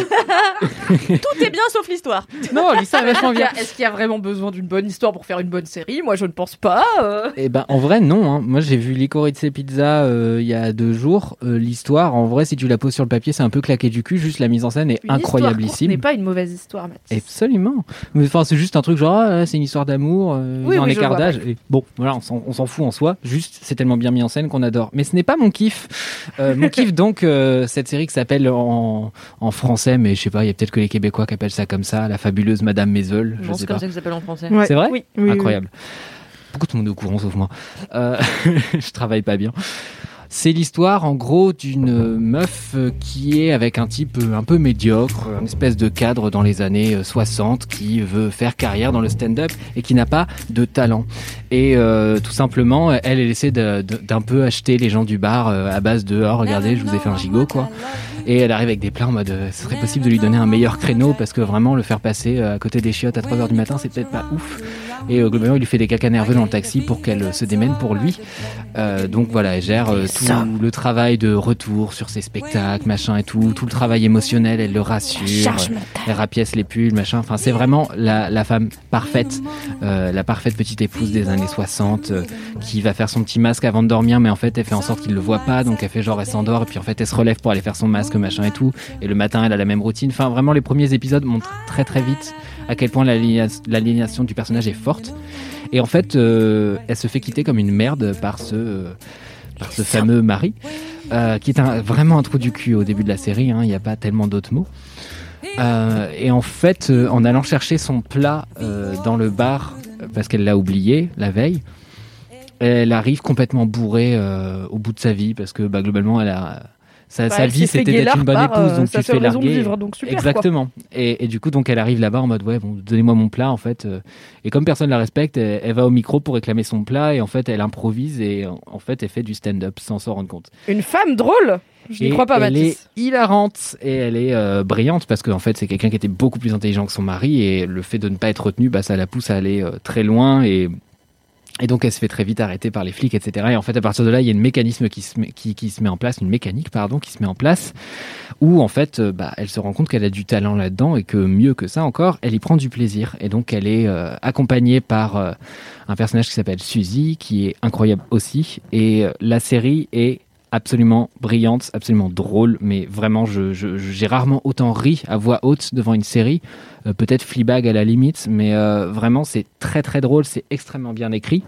Tout est bien sauf l'histoire. non l'histoire est vachement bien. Est-ce qu'il y a vraiment besoin d'une bonne histoire pour faire une bonne série? Moi, je ne pense pas. euh. Eh ben, en vrai, non. hein. Moi, j'ai vu Licorice Pizza euh, il y a deux jours. Euh, L'histoire, en vrai, si tu la poses sur le papier, c'est un peu claqué du cul. Juste la mise en scène est Une histoire courte incroyablissime. n'est pas une mauvaise histoire, Mathis. Absolument. Mais enfin, c'est juste un truc genre, ah, c'est une histoire d'amour, euh, Oui, un oui, je écart vois, d'âge. Et Bon, voilà, on s'en on s'en fout en soi. Juste, c'est tellement bien mis en scène qu'on adore. Mais ce n'est pas mon kiff. Euh, mon kiff, donc, euh, cette série qui s'appelle en, en français, mais je sais pas, il y a peut-être que les Québécois qui appellent ça comme ça, la fabuleuse Madame Maisel. Je Non, sais c'est comme pas. ça que ça s'appelle en français. Ouais. C'est vrai Oui, oui, oui. Incroyable. Beaucoup de monde est au courant sauf moi. Euh, je travaille pas bien. C'est l'histoire en gros d'une meuf euh, qui est avec un type euh, un peu médiocre, une espèce de cadre dans les années euh, 60 qui veut faire carrière dans le stand-up et qui n'a pas de talent. Et euh, tout simplement, elle, elle essaie de- de- d'un peu acheter les gens du bar euh, à base de oh regardez, je vous ai fait un gigot quoi. Et elle arrive avec des plans en mode euh, ce serait possible de lui donner un meilleur créneau parce que vraiment le faire passer euh, à côté des chiottes à 3h du matin, c'est peut-être pas ouf. Et euh, globalement, il lui fait des cacas nerveux dans le taxi pour qu'elle se démène pour lui. Euh, donc voilà, elle gère euh, tout le travail de retour sur ses spectacles, machin et tout, tout le travail émotionnel, elle le rassure, elle rapièce les pulls, machin. Enfin, c'est vraiment la, la femme parfaite, euh, la parfaite petite épouse des années 60 euh, qui va faire son petit masque avant de dormir, mais en fait, elle fait en sorte qu'il le voit pas, donc elle fait genre elle s'endort et puis en fait, elle se relève pour aller faire son masque, machin et tout. Et le matin, elle a la même routine. Enfin, vraiment, les premiers épisodes montrent très très vite à quel point l'alignation du personnage est forte. Et en fait, euh, elle se fait quitter comme une merde par ce, euh, par ce fameux mari, euh, qui est un- vraiment un trou du cul au début de la série. hein, Il n'y a pas tellement d'autres mots. Et en fait, en allant chercher son plat dans le bar, parce qu'elle l'a oublié la veille, elle arrive complètement bourrée au bout de sa vie, parce que bah, globalement, elle a, sa, Bah, sa vie, c'était d'être une bonne épouse, euh, donc sa tu fais de larguer. vivre, donc super, quoi. Exactement. Et, et du coup, donc, elle arrive là-bas en mode, ouais, bon, donnez-moi mon plat, en fait. euh, Et comme personne la respecte, elle, elle va au micro pour réclamer son plat, et en fait, elle improvise, et en- en fait, elle fait du stand-up sans s'en rendre compte. Une femme drôle? Je n'y crois pas, elle Mathis. est hilarante et elle est euh, brillante parce qu'en fait c'est quelqu'un qui était beaucoup plus intelligent que son mari et le fait de ne pas être retenu, bah, ça la pousse à aller euh, très loin et et donc elle se fait très vite arrêter par les flics, etc. Et en fait à partir de là il y a une mécanisme qui se met, qui, qui se met en place, une mécanique pardon qui se met en place où en fait euh, bah, elle se rend compte qu'elle a du talent là-dedans et que mieux que ça encore elle y prend du plaisir et donc elle est euh, accompagnée par euh, un personnage qui s'appelle Suzy qui est incroyable aussi et la série est absolument brillante, absolument drôle, mais vraiment, je, je- je- j'ai rarement autant ri à voix haute devant une série. Euh, peut-être Fleabag à la limite, mais euh, vraiment, c'est très très drôle, c'est extrêmement bien écrit.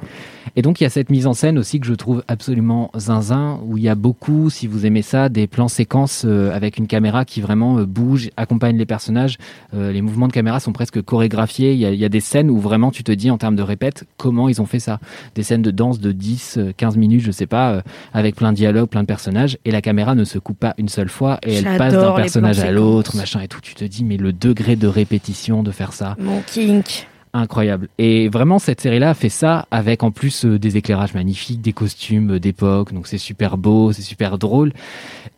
Et donc, il y a cette mise en scène aussi que je trouve absolument zinzin, où il y a beaucoup, si vous aimez ça, des plans séquences euh, avec une caméra qui vraiment bouge, accompagne les personnages. Les mouvements de caméra sont presque chorégraphiés. Il y, a, il y a des scènes où vraiment tu te dis, en termes de répète, comment ils ont fait ça. Des scènes de danse de 10, euh, 15 minutes, je sais pas, avec plein de dialogues, plein de personnages, et la caméra ne se coupe pas une seule fois, et elle passe d'un personnage à l'autre, machin et tout. Tu te dis, mais le degré de répétition de faire ça, Mon kink. incroyable. Et vraiment, cette série-là fait ça avec en plus euh, des éclairages magnifiques, des costumes euh, d'époque, donc c'est super beau, c'est super drôle.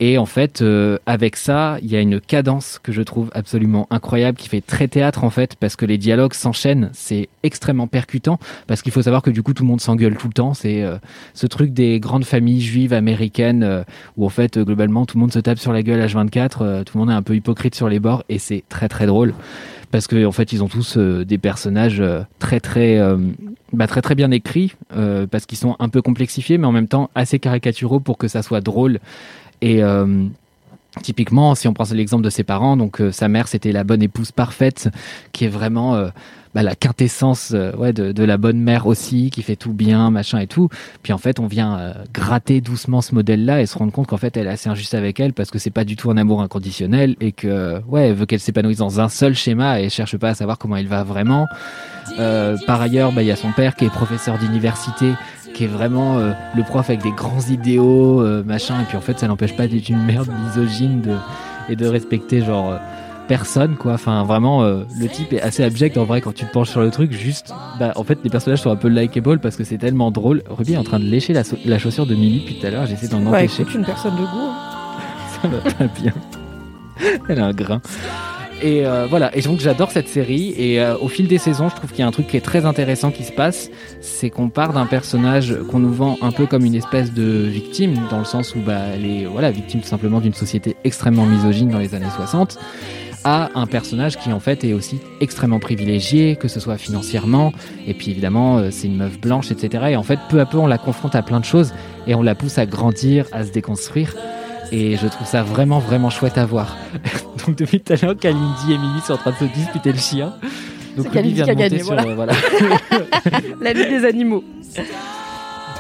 Et en fait, euh, avec ça, il y a une cadence que je trouve absolument incroyable, qui fait très théâtre en fait, parce que les dialogues s'enchaînent, c'est extrêmement percutant, parce qu'il faut savoir que du coup tout le monde s'engueule tout le temps. C'est ce truc des grandes familles juives américaines où en fait globalement tout le monde se tape sur la gueule H24, euh, tout le monde est un peu hypocrite sur les bords, et c'est très très drôle parce que en fait ils ont tous euh, des personnages euh, très très euh, bah, très très bien écrits parce qu'ils sont un peu complexifiés mais en même temps assez caricaturaux pour que ça soit drôle. Et Typiquement, si on prend l'exemple de ses parents, donc sa mère c'était la bonne épouse parfaite, qui est vraiment bah, la quintessence euh, ouais, de, de la bonne mère aussi, qui fait tout bien, machin et tout. Puis en fait, on vient euh, gratter doucement ce modèle-là et se rendre compte qu'en fait, elle est assez injuste avec elle parce que c'est pas du tout un amour inconditionnel et que ouais, elle veut qu'elle s'épanouisse dans un seul schéma et cherche pas à savoir comment il va vraiment. Euh, par ailleurs, bah, il y a son père qui est professeur d'université qui est vraiment euh, le prof avec des grands idéaux, euh, machin, et puis en fait ça n'empêche pas d'être une merde misogyne de, et de respecter genre euh, personne quoi. Enfin vraiment euh, le type est assez abject en vrai quand tu te penches sur le truc. Juste, bah en fait les personnages sont un peu likeable parce que c'est tellement drôle. Ruby est en train de lécher la, so- la chaussure de Millie depuis tout à l'heure. J'essaie d'en Ouais, empêcher. écoute, une personne de goût. hein. Ça va pas bien. Elle a un grain. Et euh, voilà, et donc j'adore cette série. Et euh, au fil des saisons, je trouve qu'il y a un truc qui est très intéressant qui se passe. C'est qu'on part d'un personnage qu'on nous vend un peu comme une espèce de victime, dans le sens où bah, elle est voilà, victime tout simplement d'une société extrêmement misogyne dans les années 60 à un personnage qui en fait est aussi extrêmement privilégié, que ce soit financièrement, et puis évidemment euh, c'est une meuf blanche, etc. Et en fait peu à peu on la confronte à plein de choses et on la pousse à grandir, à se déconstruire. Et je trouve ça vraiment vraiment chouette à voir. Donc depuis tout à l'heure, Kalindi et Mimi sont en train de se disputer le chien. Donc Ruby vient de monter gagné, sur, voilà. euh, voilà. La vie des animaux.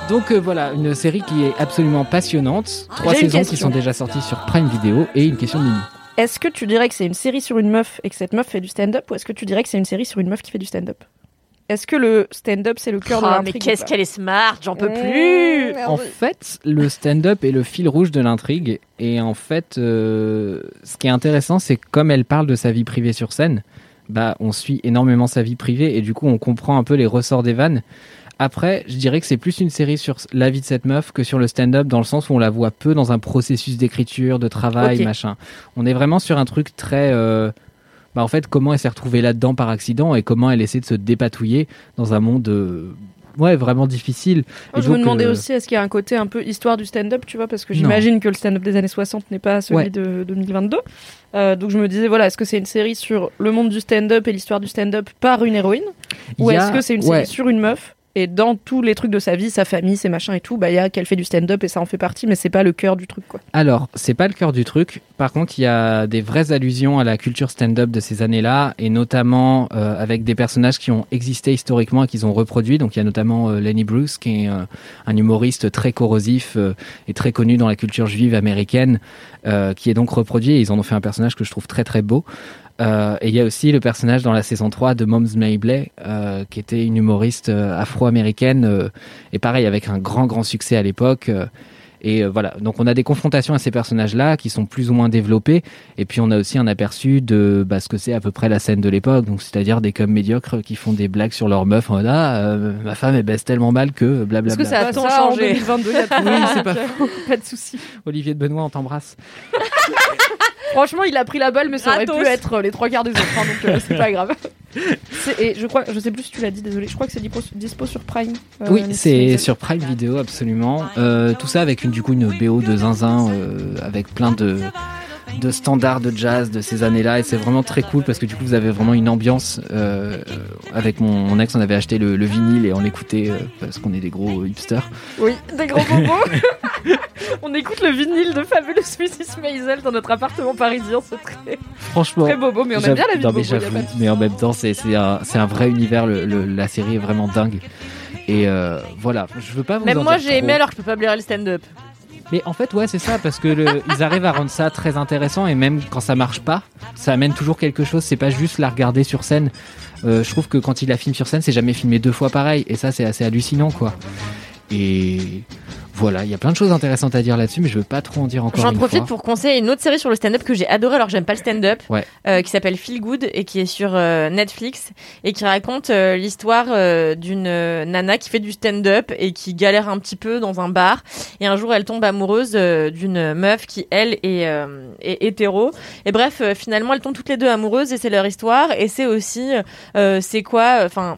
Donc euh, voilà, une série qui est absolument passionnante. Trois saisons qui sont déjà sorties sur Prime Video et une question de Mimi. Est-ce que tu dirais que c'est une série sur une meuf et que cette meuf fait du stand-up ou est-ce que tu dirais que c'est une série sur une meuf qui fait du stand-up? Est-ce que le stand-up c'est le cœur de Oh, mais l'intrigue ou qu'est-ce qu'elle est smart, j'en peux Mmh, plus. merde. En fait, le stand-up est le fil rouge de l'intrigue. Et en fait, euh, ce qui est intéressant, c'est que comme elle parle de sa vie privée sur scène, bah, on suit énormément sa vie privée et du coup, on comprend un peu les ressorts des vannes. Après, je dirais que c'est plus une série sur la vie de cette meuf que sur le stand-up, dans le sens où on la voit peu dans un processus d'écriture, de travail, machin. On est vraiment sur un truc très. euh, bah, en fait, comment elle s'est retrouvée là-dedans par accident et comment elle essaie de se dépatouiller dans un monde. euh, Ouais, vraiment difficile. Et je me demandais aussi, est-ce qu'il y a un côté un peu histoire du stand-up, tu vois, parce que j'imagine que le stand-up des années 60 n'est pas celui Ouais. de 2022. Euh, donc je me disais, voilà, est-ce que c'est une série sur le monde du stand-up et l'histoire du stand-up par une héroïne? Ou a- est-ce que c'est une ouais. série sur une meuf? Et dans tous les trucs de sa vie, sa famille, ses machins et tout, bah il y a qu'elle fait du stand-up et ça en fait partie, mais c'est pas le cœur du truc, quoi. Alors, c'est pas le cœur du truc. Par contre, il y a des vraies allusions à la culture stand-up de ces années-là, et notamment euh, avec des personnages qui ont existé historiquement et qu'ils ont reproduit. Donc, il y a notamment euh, Lenny Bruce, qui est euh, un humoriste très corrosif et très connu dans la culture juive américaine, qui est donc reproduit. Et ils en ont fait un personnage que je trouve très très beau. Euh, et il y a aussi le personnage dans la saison 3 de Moms Mabley, euh, qui était une humoriste euh, afro-américaine, euh, et pareil, avec un grand grand succès à l'époque. euh, et euh, voilà, donc on a des confrontations à ces personnages-là qui sont plus ou moins développés. Et puis on a aussi un aperçu de bah, ce que c'est à peu près la scène de l'époque. Donc c'est-à-dire des coms médiocres qui font des blagues sur leur meuf en mode ah euh, ma femme elle baisse tellement mal que blablabla. Est-ce que ça a tant changé? en 2022 il y a tout. Oui, c'est pas pas de souci. Olivier de Benoît on t'embrasse. Franchement, il a pris la balle, mais ça aurait Gratos. pu être euh, les trois quarts des autres, hein, donc euh, c'est pas grave. C'est- Et je crois, je sais plus si tu l'as dit, désolé, je crois que c'est dispo, dispo sur Prime. euh, oui, Netflix. c'est sur Prime Video absolument. Euh, tout ça avec une du coup une BO de zinzin euh, avec plein de de standards de jazz de ces années-là et c'est vraiment très cool parce que du coup vous avez vraiment une ambiance euh, avec mon, mon ex on avait acheté le, le vinyle et on l'écoutait euh, parce qu'on est des gros hipsters Oui, des gros bobos. On écoute le vinyle de Fabulous Mrs. Maisel dans notre appartement parisien, c'est très, franchement très bobo, mais on aime bien la vie non, mais bobo. pas mais en même temps c'est c'est un, c'est un vrai univers le, le- la série est vraiment dingue et euh, voilà je veux pas vous Même en moi dire j'ai trop. aimé alors que je peux pas blairer le stand-up. Mais en fait, ouais, c'est ça, parce que ils arrivent à rendre ça très intéressant et même quand ça marche pas, ça amène toujours quelque chose. C'est pas juste la regarder sur scène. Euh, je trouve que quand il la filme sur scène, c'est jamais filmé deux fois pareil et ça, c'est assez hallucinant, quoi. Et voilà, il y a plein de choses intéressantes à dire là-dessus, mais je veux pas trop en dire encore. J'en profite fois. pour conseiller une autre série sur le stand-up que j'ai adoré alors j'aime pas le stand-up, Ouais. euh, qui s'appelle Feel Good et qui est sur euh, Netflix et qui raconte euh, l'histoire d'une nana qui fait du stand-up et qui galère un petit peu dans un bar et un jour elle tombe amoureuse d'une meuf qui elle est, est hétéro et bref finalement elles tombent toutes les deux amoureuses et c'est leur histoire et c'est aussi c'est quoi enfin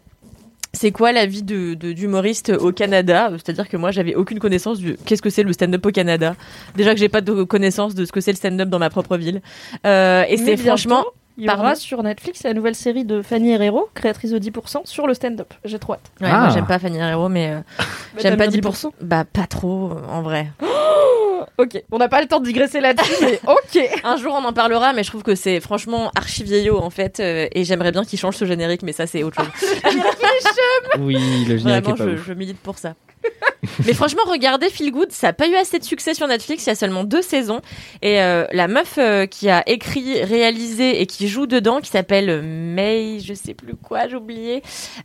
c'est quoi la vie de de- d'humoriste au Canada? C'est-à-dire que moi, j'avais aucune connaissance du qu'est-ce que c'est le stand-up au Canada. Déjà que j'ai pas de connaissance de ce que c'est le stand-up dans ma propre ville. Euh, et Mais c'est franchement, Il y aura sur Netflix la nouvelle série de Fanny Herrero, créatrice de 10%, sur le stand-up. J'ai trop hâte. ouais, Ah. moi j'aime pas Fanny Herrero, mais euh, Bah, j'aime pas bien 10%. Bah pas trop en vrai. Ok, on n'a pas le temps de digresser là-dessus, mais ok. Un jour, on en parlera, mais je trouve que c'est franchement archi vieillot en fait, euh, et j'aimerais bien qu'il change ce générique, mais ça, c'est autre chose. Oui, le générique Vraiment, est pas je, ouf. je milite pour ça. mais franchement, regardez Feel Good, ça n'a pas eu assez de succès sur Netflix, il y a seulement deux saisons. Et euh, la meuf euh, qui a écrit, réalisé et qui joue dedans, qui s'appelle May, je sais plus quoi, j'ai oublié.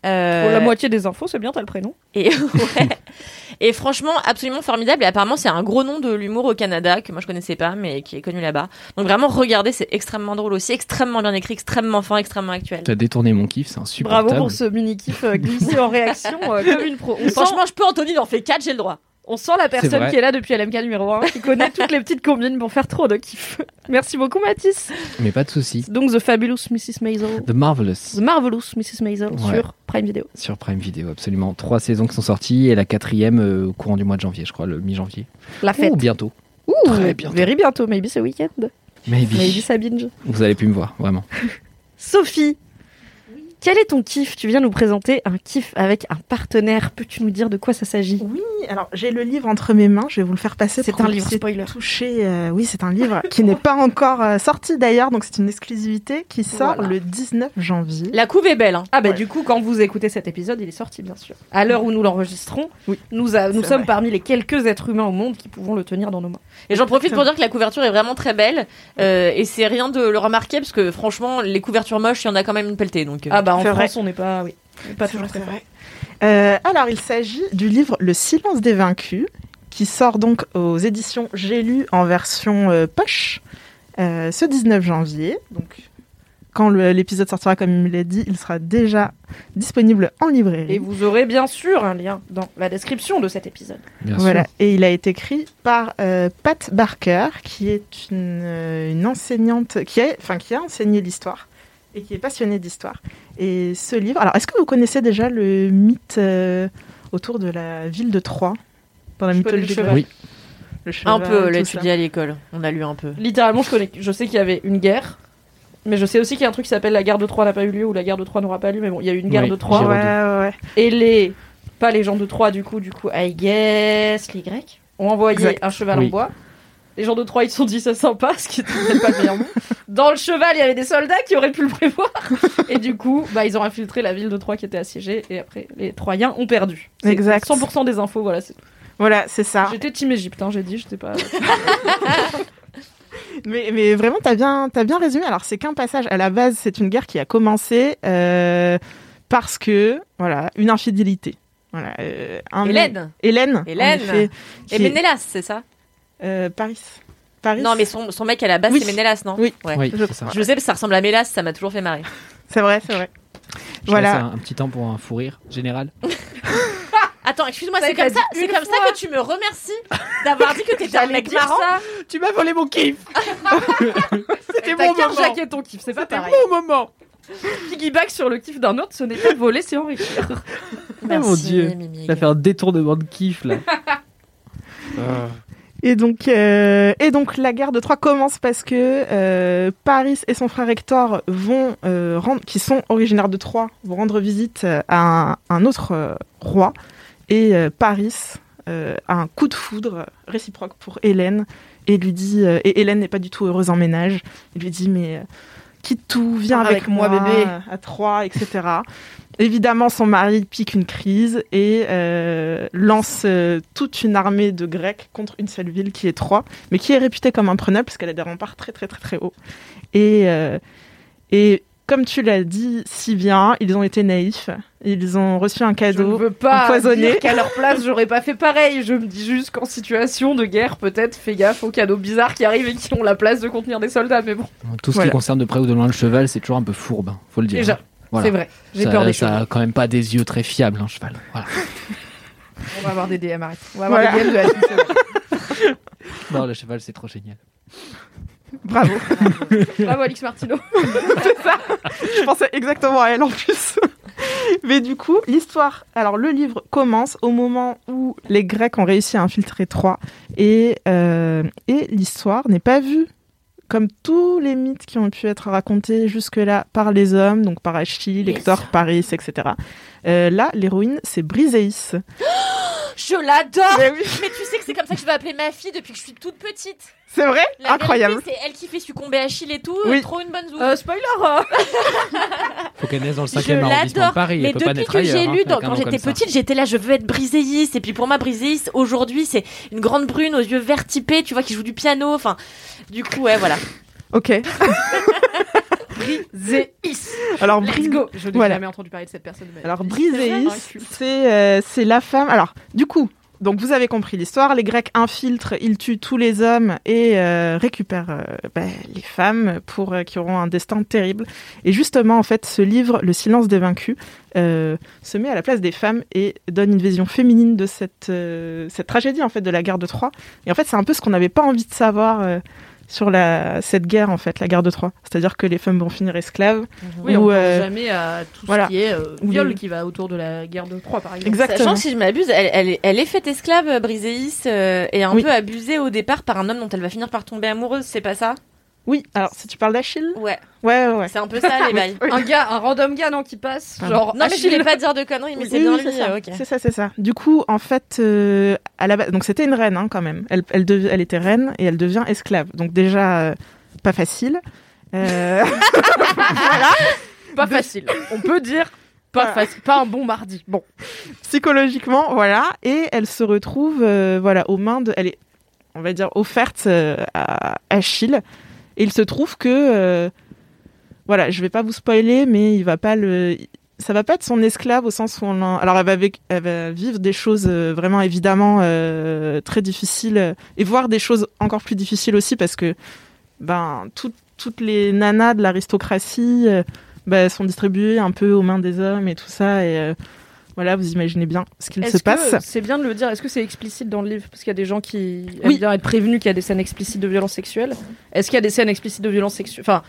Euh, Pour la moitié des infos, c'est bien, t'as le prénom. Et, ouais. Et franchement, absolument formidable. Et apparemment, c'est un gros nom de l'humour au Canada, que moi je connaissais pas, mais qui est connu là-bas. Donc vraiment, regardez, c'est extrêmement drôle aussi, extrêmement bien écrit, extrêmement fin, extrêmement actuel. T'as détourné mon kiff, c'est insupportable. Bravo pour ce mini-kiff euh, glissé en réaction euh, comme une pro. On sent, Franchement, je peux, Anthony, il en fait 4, j'ai le droit. On sent la personne qui est là depuis LMK numéro 1, qui connaît toutes les petites combines pour faire trop de kiff. Merci beaucoup, Mathis. Mais pas de soucis. Donc, The Fabulous Mrs. Maisel. The Marvelous The Marvelous Mrs. Maisel Ouais. sur Prime Video. sur Prime Video, absolument. Trois saisons qui sont sorties et la quatrième euh, au courant du mois de janvier, je crois, le mi-janvier. La fête. Ou bientôt. Ouh, très bientôt. Very bientôt, maybe ce week-end. Maybe. Maybe ça binge. Vous allez plus me voir, vraiment. Sophie, quel est ton kiff? Tu viens nous présenter un kiff avec un partenaire. Peux-tu nous dire de quoi ça s'agit? Oui, alors j'ai le livre entre mes mains, je vais vous le faire passer. C'est un livre spoiler. toucher. euh, oui, c'est un livre qui n'est pas encore euh, sorti d'ailleurs, donc c'est une exclusivité qui sort Voilà. le 19 janvier. La couve est belle, hein. Ah bah Ouais. du coup, quand vous écoutez cet épisode, il est sorti bien sûr. À l'heure où nous l'enregistrons, Oui. nous, a- nous C'est sommes vrai. parmi les quelques êtres humains au monde qui pouvons le tenir dans nos mains. Et j'en profite pour dire que la couverture est vraiment très belle. euh, et c'est rien de le remarquer, parce que franchement, les couvertures moches, il y en a quand même une pelletée. Donc, euh. Ah bah en C'est vrai. France, on n'est pas, oui, on pas toujours vrai, très vrai. Euh, alors, il s'agit du livre Le silence des vaincus, qui sort donc aux éditions J'ai lu en version euh, poche euh, ce 19 janvier. Donc, quand l'épisode sortira, comme il me l'a dit, il sera déjà disponible en librairie. Et vous aurez bien sûr un lien dans la description de cet épisode. Bien Voilà, sûr. et il a été écrit par euh, Pat Barker, qui est une, une enseignante, qui a, enfin, qui a enseigné l'histoire et qui est passionnée d'histoire. Et ce livre, alors est-ce que vous connaissez déjà le mythe euh, autour de la ville de Troie dans la mythologie cheval. grecque Oui. Le un cheval, peu, tout l'étudier à l'école. On a lu un peu. Littéralement, je, connais, je sais qu'il y avait une guerre, mais je sais aussi qu'il y a un truc qui s'appelle la guerre de Troie n'a pas eu lieu ou la guerre de Troie n'aura pas lieu, mais bon, il y a eu une guerre Oui, de Troie. j'ai Ouais, ouais, ouais. Et les. Pas les gens de Troie, du coup, du coup, I guess, les Grecs, ont envoyé Exact. un cheval Oui. en bois. Les gens de Troie, ils se sont dit c'est sympa, ce qui était peut-être pas le meilleur mot. Dans le cheval, il y avait des soldats qui auraient pu le prévoir. Et du coup, bah, ils ont infiltré la ville de Troie qui était assiégée. Et après, les Troyens ont perdu. C'est Exact. 100% des infos, voilà. c'est tout. Voilà, c'est ça. J'étais team Égypte, hein, j'ai dit, j'étais pas. Mais, mais vraiment, t'as bien, t'as bien résumé. Alors, c'est qu'un passage. À la base, c'est une guerre qui a commencé euh, parce que, voilà, une infidélité. Voilà, euh, un- Hélène Hélène. Hélène. effet, Et Ménélas, c'est ça? Euh, Paris. Paris. Non, mais son, son mec à la base, Oui. c'est Ménélas, non Oui. Ouais. Oui, je ça. Je sais, parce que ça ressemble à Mélas, ça m'a toujours fait marrer. C'est vrai, c'est vrai. Je Voilà. un, un petit temps pour un fou rire général. Attends, excuse-moi, c'est comme ça, c'est comme que tu me remercies d'avoir dit que t'étais un mec marrant. Tu m'as volé mon kiff C'était mon mon moment. carjacké ton kiff, c'est pas C'était pareil. mon moment. Piggyback sur le kiff d'un autre, ce n'est pas voler, c'est enrichir. Merci, mon Dieu. Ça fait un détournement de kiff là. Ah. Et donc, euh, et donc la guerre de Troie commence parce que euh, Paris et son frère Hector vont euh, rendre, qui sont originaires de Troie, vont rendre visite à un, un autre roi. Et Paris a un coup de foudre réciproque pour Hélène et lui dit, et Hélène n'est pas du tout heureuse en ménage. Il lui dit mais quitte tout, viens avec, avec moi, moi, bébé. à Troie, etc. Évidemment, son mari pique une crise et euh, lance euh, toute une armée de Grecs contre une seule ville qui est Troie, mais qui est réputée comme imprenable parce qu'elle a des remparts très très très très hauts. Et, euh, et comme tu l'as dit si bien, ils ont été naïfs. Ils ont reçu un Je ne cadeau veux pas empoisonné. dire qu'à leur place, j'aurais pas fait pareil. Je me dis juste qu'en situation de guerre, peut-être, fais gaffe aux cadeaux bizarres qui arrivent et qui ont la place de contenir des soldats. Mais bon, Tout ce Voilà. qui concerne de près ou de loin le cheval, c'est toujours un peu fourbe, hein, faut le dire. déjà, Voilà. c'est vrai. J'ai Ça- peur des Ça choses. a quand même pas des yeux très fiables, un cheval. Voilà. On va avoir des DM, arrête. On va avoir Voilà. des DM de la. Non, le cheval, c'est trop génial. Bravo. Bravo, Alix Martino. Je pensais exactement à elle en plus. Mais du coup, l'histoire. Alors, le livre commence au moment où les Grecs ont réussi à infiltrer Troie. Et, euh, et l'histoire n'est pas vue comme tous les mythes qui ont pu être racontés jusque-là par les hommes, donc par Achille, Hector, Paris, etc. Euh, là, l'héroïne, c'est Briseis. Je l'adore Mais oui, Mais tu sais que c'est comme ça que je vais appeler ma fille depuis que je suis toute petite. c'est vrai La Incroyable. C'est elle qui fait succomber Achille et tout. Oui. Trop une bonne zou. Euh, spoiler hein. Faut qu'elle naisse dans le Je 5e arrondissement de l'adore. Paris. Mais elle peut pas depuis que j'ai hein, lu, quand j'étais petite, j'étais là, je veux être Briséis. Et puis pour moi, Briséis, aujourd'hui, c'est une grande brune aux yeux verts typés, tu vois, qui joue du piano. Enfin, du coup, ouais, voilà. Ok. Zéis. Alors, Let's Brise- go. Je n'ai Voilà. jamais entendu parler de cette personne. Alors, culte. c'est euh, la femme. Alors, du coup, donc vous avez compris l'histoire. Les Grecs infiltrent, ils tuent tous les hommes et euh, récupèrent euh, bah, les femmes pour euh, qui auront un destin terrible. Et justement, en fait, ce livre, Le silence des vaincus, se met à la place des femmes et donne une vision féminine de cette cette tragédie en fait de la guerre de Troie. Et en fait, c'est un peu ce qu'on n'avait pas envie de savoir. Sur la, cette guerre, en fait, la guerre de Troie. C'est-à-dire que les femmes vont finir esclaves. Oui, Ou, on pense euh, jamais à tout voilà. ce qui est euh, Ou viol les- qui va autour de la guerre de Troie, par exemple. Exactement. Sachant que si je m'abuse, elle, elle, est- elle est faite esclave, euh, Briséis, euh, et un Oui. peu abusée au départ par un homme dont elle va finir par tomber amoureuse, c'est pas ça? Oui, alors si tu parles d'Achille, Ouais, ouais, ouais, ouais. c'est un peu ça les bails. Un gars, un random gars, non, qui passe, Pardon. genre, Non, mais je voulais pas dire de conneries, mais Oui, c'est oui, bien lui. c'est ça. ok. C'est ça, c'est ça. Du coup, en fait, euh, à la base, donc c'était une reine hein, quand même. Elle, elle, dev- elle était reine et elle devient esclave. Donc déjà, euh, pas facile. Euh, Pas facile. On peut dire pas Voilà. facile, pas un bon mardi. Bon. psychologiquement, voilà. Et elle se retrouve, euh, voilà, aux mains de, elle est, on va dire, offerte euh, à Achille. Et il se trouve que, euh, voilà, je vais pas vous spoiler, mais il va pas le, ça va pas être son esclave au sens où on alors elle va, vivre des choses euh, vraiment évidemment euh, très difficiles et voir des choses encore plus difficiles aussi parce que ben tout- toutes les nanas de l'aristocratie ben, sont distribuées un peu aux mains des hommes et tout ça et voilà vous imaginez bien ce qu'il se passe c'est bien de le dire? Est-ce que c'est explicite dans le livre? Parce qu'il y a des gens qui aiment Oui. bien être prévenus qu'il y a des scènes explicites de violence sexuelle. Est-ce qu'il y a des scènes explicites de violence sexuelle Enfin,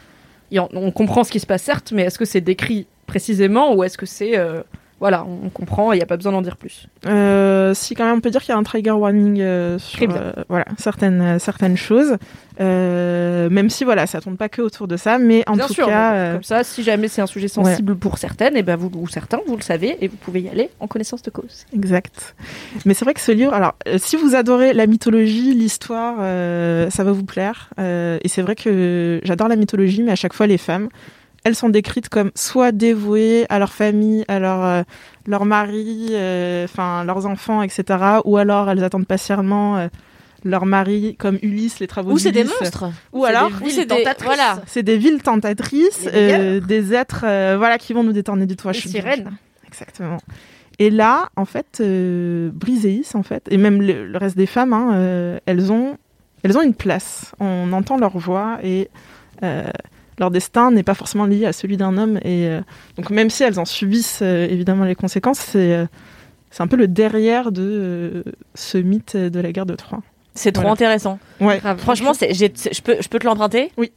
on comprend ce qui se passe certes, mais est-ce que c'est décrit précisément ou est-ce que c'est euh, voilà, on comprend, il n'y a pas besoin d'en dire plus. Euh, si quand même on peut dire qu'il y a un trigger warning euh, sur euh, voilà certaines certaines choses même si voilà ça tourne pas que autour de ça mais en Bien tout sûr, cas comme ça, si jamais c'est un sujet sensible pour certaines, et ben vous ou certains, vous le savez et vous pouvez y aller en connaissance de cause. Exact. Mais c'est vrai que ce livre, alors si vous adorez la mythologie, l'histoire, ça va vous plaire. Et c'est vrai que j'adore la mythologie, mais à chaque fois les femmes, elles sont décrites comme soit dévouées à leur famille, à leur euh, leur mari, euh, enfin leurs enfants, etc. Ou alors elles attendent patiemment euh, leur mari, comme Ulysse, les travaux Ou c'est des monstres. Ou alors Ou c'est des voilà. c'est des villes tentatrices, Des des êtres, voilà, qui vont nous détourner du toit. Bien- sirènes. Exactement. Et là, en fait, Briséis, en fait, et même le, le reste des femmes, hein, elles ont, elles ont une place. On entend leur voix et euh, leur destin n'est pas forcément lié à celui d'un homme. Et euh, donc, même si elles en subissent euh, évidemment les conséquences, c'est euh, c'est un peu le derrière de euh, ce mythe de la guerre de Troie. C'est trop Voilà. intéressant. Ouais. Grave. Franchement, c'est, j'ai- je peux, je peux te l'emprunter? Oui.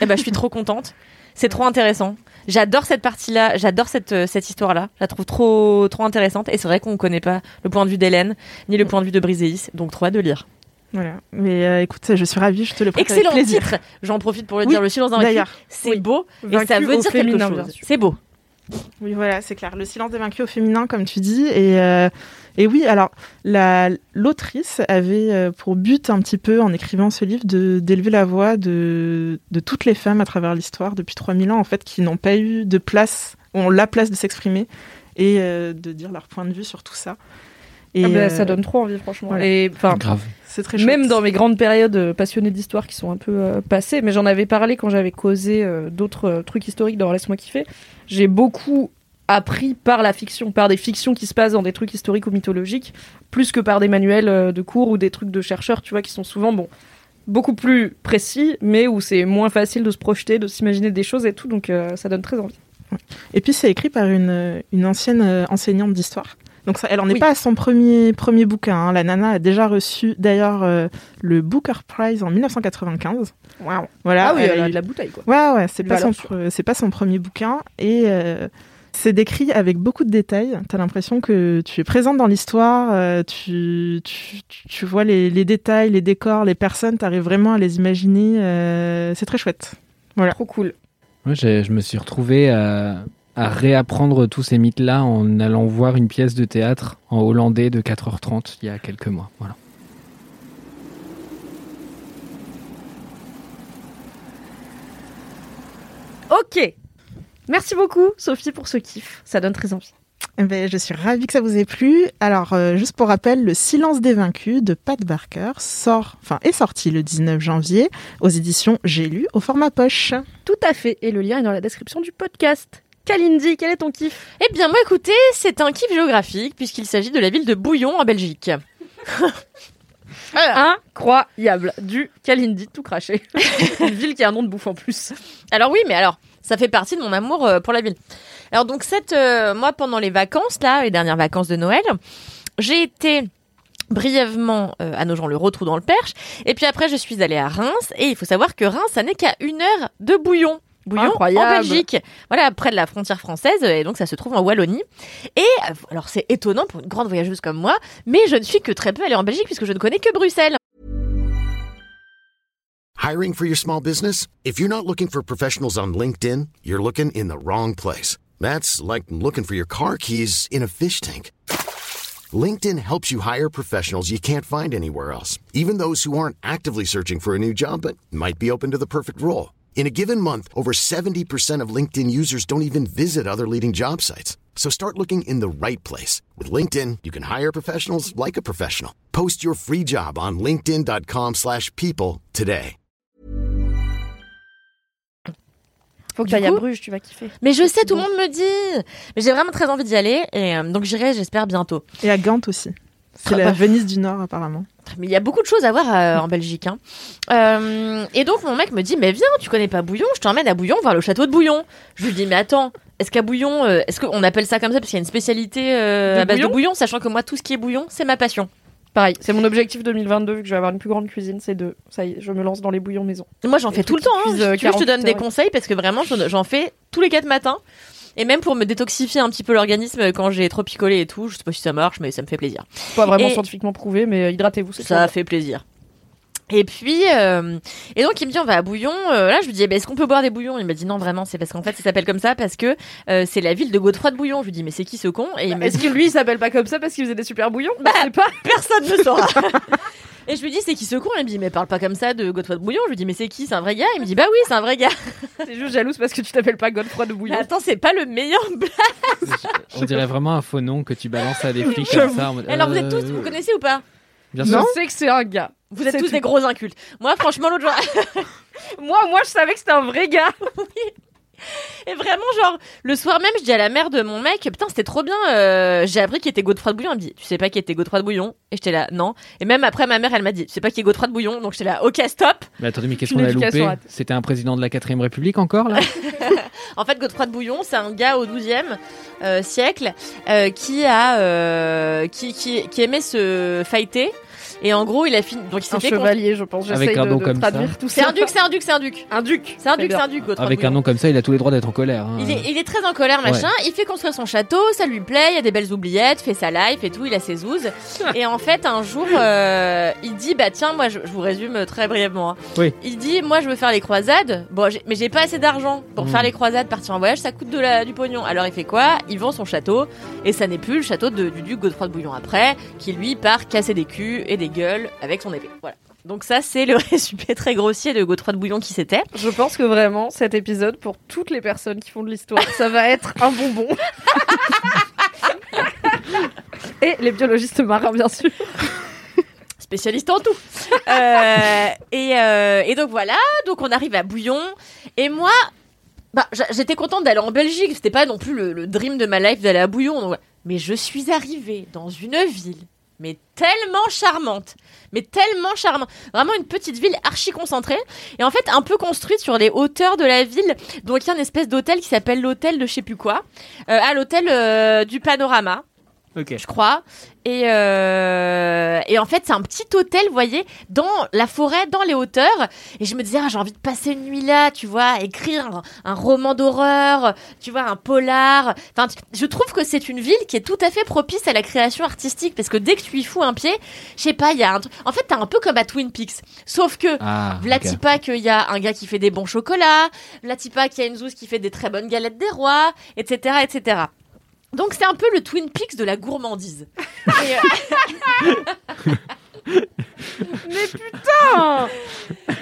Eh ben, je suis trop contente. C'est trop intéressant. J'adore cette partie-là. J'adore cette, cette histoire-là. Je la trouve trop, trop intéressante. Et c'est vrai qu'on ne connaît pas le point de vue d'Hélène, ni le point de vue de Briséis. Donc, trop hâte de lire. Voilà. Mais euh, écoute, je suis ravie, je te le prête avec Excellent plaisir. titre. J'en profite pour le Oui, dire. Le silence d'un vaincu. C'est Oui. beau. Et Vaincu ça veut dire féminin, quelque chose. C'est beau. Oui, voilà, c'est clair. Le silence des vaincus au féminin, comme tu dis. Et, euh, et oui, alors, la- l'autrice avait euh, pour but, un petit peu, en écrivant ce livre, de- d'élever la voix de, de toutes les femmes à travers l'histoire depuis 3000 ans, en fait, qui n'ont pas eu de place, ont la place de s'exprimer et euh, de dire leur point de vue sur tout ça. Et Ah ben, euh, ça donne trop envie, franchement. voilà. Et Grave. C'est très chouette. Même dans mes grandes périodes euh, passionnées d'histoire qui sont un peu euh, passées, mais j'en avais parlé quand j'avais causé euh, d'autres trucs historiques dans Laisse-moi kiffer. J'ai beaucoup appris par la fiction, par des fictions qui se passent dans des trucs historiques ou mythologiques, plus que par des manuels de cours ou des trucs de chercheurs, tu vois, qui sont souvent, bon, beaucoup plus précis, mais où c'est moins facile de se projeter, de s'imaginer des choses et tout, donc euh, ça donne très envie. Et puis c'est écrit par une, une ancienne enseignante d'histoire. Donc ça, elle en est Oui. pas à son premier, premier bouquin. hein. La nana a déjà reçu d'ailleurs euh, le Booker Prize en 1995. Waouh. Voilà, Ah oui, elle elle a eu- de la bouteille, quoi. Ouais, ouais, c'est pas, son, c'est pas son premier bouquin. Et euh, c'est décrit avec beaucoup de détails. T'as l'impression que tu es présente dans l'histoire, euh, tu, tu, tu- tu vois les, les détails, les décors, les personnes, t'arrives vraiment à les imaginer. euh, c'est très chouette. Trop cool. Moi, je me suis retrouvé à, à réapprendre tous ces mythes-là en allant voir une pièce de théâtre en hollandais de 4h30 il y a quelques mois. Voilà. Ok. Merci beaucoup, Sophie, pour ce kiff. Ça donne très envie. Eh ben, je suis ravie que ça vous ait plu. Alors, euh, juste pour rappel, Le Silence des Vaincus de Pat Barker sort, enfin, est sorti le 19 janvier aux éditions J'ai lu au format poche. Tout à fait. Et le lien est dans la description du podcast. Kalindi, quel est ton kiff? Eh bien, moi, écoutez, c'est un kiff géographique puisqu'il s'agit de la ville de Bouillon en Belgique. Incroyable. Du Kalindi tout craché. Une ville qui a un nom de bouffe en plus. Alors oui, mais alors, ça fait partie de mon amour euh, pour la ville. Alors donc cette, euh, moi pendant les vacances là, les dernières vacances de Noël, j'ai été brièvement euh, à Nogent-le-Rotrou dans le Perche, et puis après je suis allée à Reims, et il faut savoir que Reims, ça n'est qu'à une heure de Bouillon. Bouillon Incroyable. en Belgique, voilà près de la frontière française, et donc ça se trouve en Wallonie. Et euh, alors c'est étonnant pour une grande voyageuse comme moi, mais je ne suis que très peu allée en Belgique puisque je ne connais que Bruxelles. Hiring for your small business? If you're not looking for professionals on LinkedIn, you're looking in the wrong place. That's like looking for your car keys in a fish tank. LinkedIn helps you hire professionals you can't find anywhere else, even those who aren't actively searching for a new job but might be open to the perfect role. In a given month, over 70% of LinkedIn users don't even visit other leading job sites. So start looking in the right place. With LinkedIn, you can hire professionals like a professional. Post your free job on linkedin.com/people slash people today. Faut que Du tu ailles à Bruges, tu vas kiffer. Mais je sais, tout le monde me dit. Mais j'ai vraiment très envie d'y aller, et euh, donc j'irai, j'espère bientôt. Et à Gand aussi. C'est la. Venise du Nord, apparemment. Mais il y a beaucoup de choses à voir euh, en Belgique. Hein. Euh, et donc mon mec me dit mais viens, tu connais pas Bouillon, je t'emmène à Bouillon voir le château de Bouillon. Je lui dis mais attends, est-ce qu'à Bouillon, euh, est-ce qu'on appelle ça comme ça parce qu'il y a une spécialité De à base bouillon de Bouillon, sachant que moi tout ce qui est Bouillon c'est ma passion. Pareil, c'est mon objectif 2022, vu que je vais avoir une plus grande cuisine, c'est de... Ça y est, je me lance dans les bouillons maison. Moi j'en fais tout le temps. Hein. tu veux, je te 48 donne des conseils parce que vraiment j'en- j'en fais tous les quatre matins. Et même pour me détoxifier un petit peu l'organisme quand j'ai trop picolé et tout, je sais pas si ça marche, mais ça me fait plaisir. Pas vraiment Et- scientifiquement prouvé, mais euh, hydratez-vous, ça. fait plaisir. Et puis, euh, et donc il me dit on va à Bouillon. Euh, là, je lui dis eh ben, est-ce qu'on peut boire des bouillons? Il m'a dit non vraiment, c'est parce qu'en fait ça s'appelle comme ça parce que euh, c'est la ville de Godefroy de Bouillon. Je lui dis mais c'est qui ce con? Et il m'a Est-ce que lui, il s'appelle pas comme ça parce qu'il faisait des super bouillons? Bah, je sais pas. personne ne saura. Et je lui dis c'est qui ce con? Il me dit mais parle pas comme ça de Godefroy de Bouillon. Je lui dis mais c'est qui? C'est un vrai gars? Il me dit bah oui c'est un vrai gars. C'est juste jalouse parce que tu t'appelles pas Godefroy de Mais bouillon. attends c'est pas le meilleur. blague. On dirait vraiment un faux nom que tu balances à des flics comme ça. Alors vous êtes euh, tous, vous connaissez ou pas? Bien Je sûr. sais que c'est un gars. Vous êtes tous tout. des gros incultes. Moi franchement l'autre jour. Moi, moi, je savais que c'était un vrai gars. Et vraiment, genre, le soir même, je dis à la mère de mon mec, putain, c'était trop bien, euh, j'ai appris qu'il était Godefroy de Bouillon. Elle me dit, tu sais pas qui était Godefroy de Bouillon? Et j'étais là, non. Et même après, ma mère, elle m'a dit, tu sais pas qui est Godefroy de Bouillon? Donc j'étais là, ok, stop. Mais attendez, mais qu'est-ce qu'on a loupé? C'était un président de la 4ème République encore, là? En fait, Godefroy de Bouillon, c'est un gars au 12e euh, siècle euh, qui a, euh, qui, qui, qui aimait se fighter. Et en gros, il a fini. Donc il s'est Un fait. chevalier, je pense. Avec un de, nom de comme traduire ça. tout C'est un duc, c'est un duc, c'est un duc. Un duc. C'est un duc, c'est un duc, Avec un Bouillon. nom comme ça, il a tous les droits d'être en colère. hein. Il est, il est très en colère, machin. Il fait construire son château, ça lui plaît, il y a des belles oubliettes, fait sa life et tout, il a ses ouzes. et en fait, un jour, euh, il dit, bah tiens, moi, je, je vous résume très brièvement. hein. Oui. Il dit, moi, je veux faire les croisades. Bon, j'ai- mais j'ai pas assez d'argent pour Mm. faire les croisades, partir en voyage, ça coûte de la, du pognon. Alors il fait quoi? Il vend son château, et ça n'est plus le château de- du duc Godefroy de Bouillon après, qui lui part casser des culs et des gueules avec son épée. Voilà. Donc ça, c'est le résumé très grossier de Godefroy de Bouillon qui c'était. Je pense que vraiment, cet épisode, pour toutes les personnes qui font de l'histoire, ça va être un bonbon. Et les biologistes marins, bien sûr. spécialiste en tout. Euh, et, euh, et donc voilà, donc on arrive à Bouillon. Et moi, bah, j'étais contente d'aller en Belgique. C'était pas non plus le, le dream de ma life d'aller à Bouillon. donc mais je suis arrivée dans une ville, mais tellement charmante. Mais tellement charmante. Vraiment une petite ville archi concentrée. Et en fait, un peu construite sur les hauteurs de la ville. Donc il y a une espèce d'hôtel qui s'appelle l'hôtel de je sais plus quoi. Euh, à l'hôtel euh, du Panorama. Ok. je crois. Et, euh, et en fait, c'est un petit hôtel, vous voyez, dans la forêt, dans les hauteurs. Et je me disais, ah, j'ai envie de passer une nuit là, tu vois, écrire un, un roman d'horreur, tu vois, un polar. Enfin, je trouve que c'est une ville qui est tout à fait propice à la création artistique parce que dès que tu y fous un pied, je sais pas, il y a un truc. En fait, t'es un peu comme à Twin Peaks, sauf que Ah, Vlati ok. pas qu'il y a un gars qui fait des bons chocolats, Vlati pas qu'il y a une zouze qui fait des très bonnes galettes des rois, etc., etc. Donc c'est un peu le Twin Peaks de la gourmandise. Et, euh, Mais putain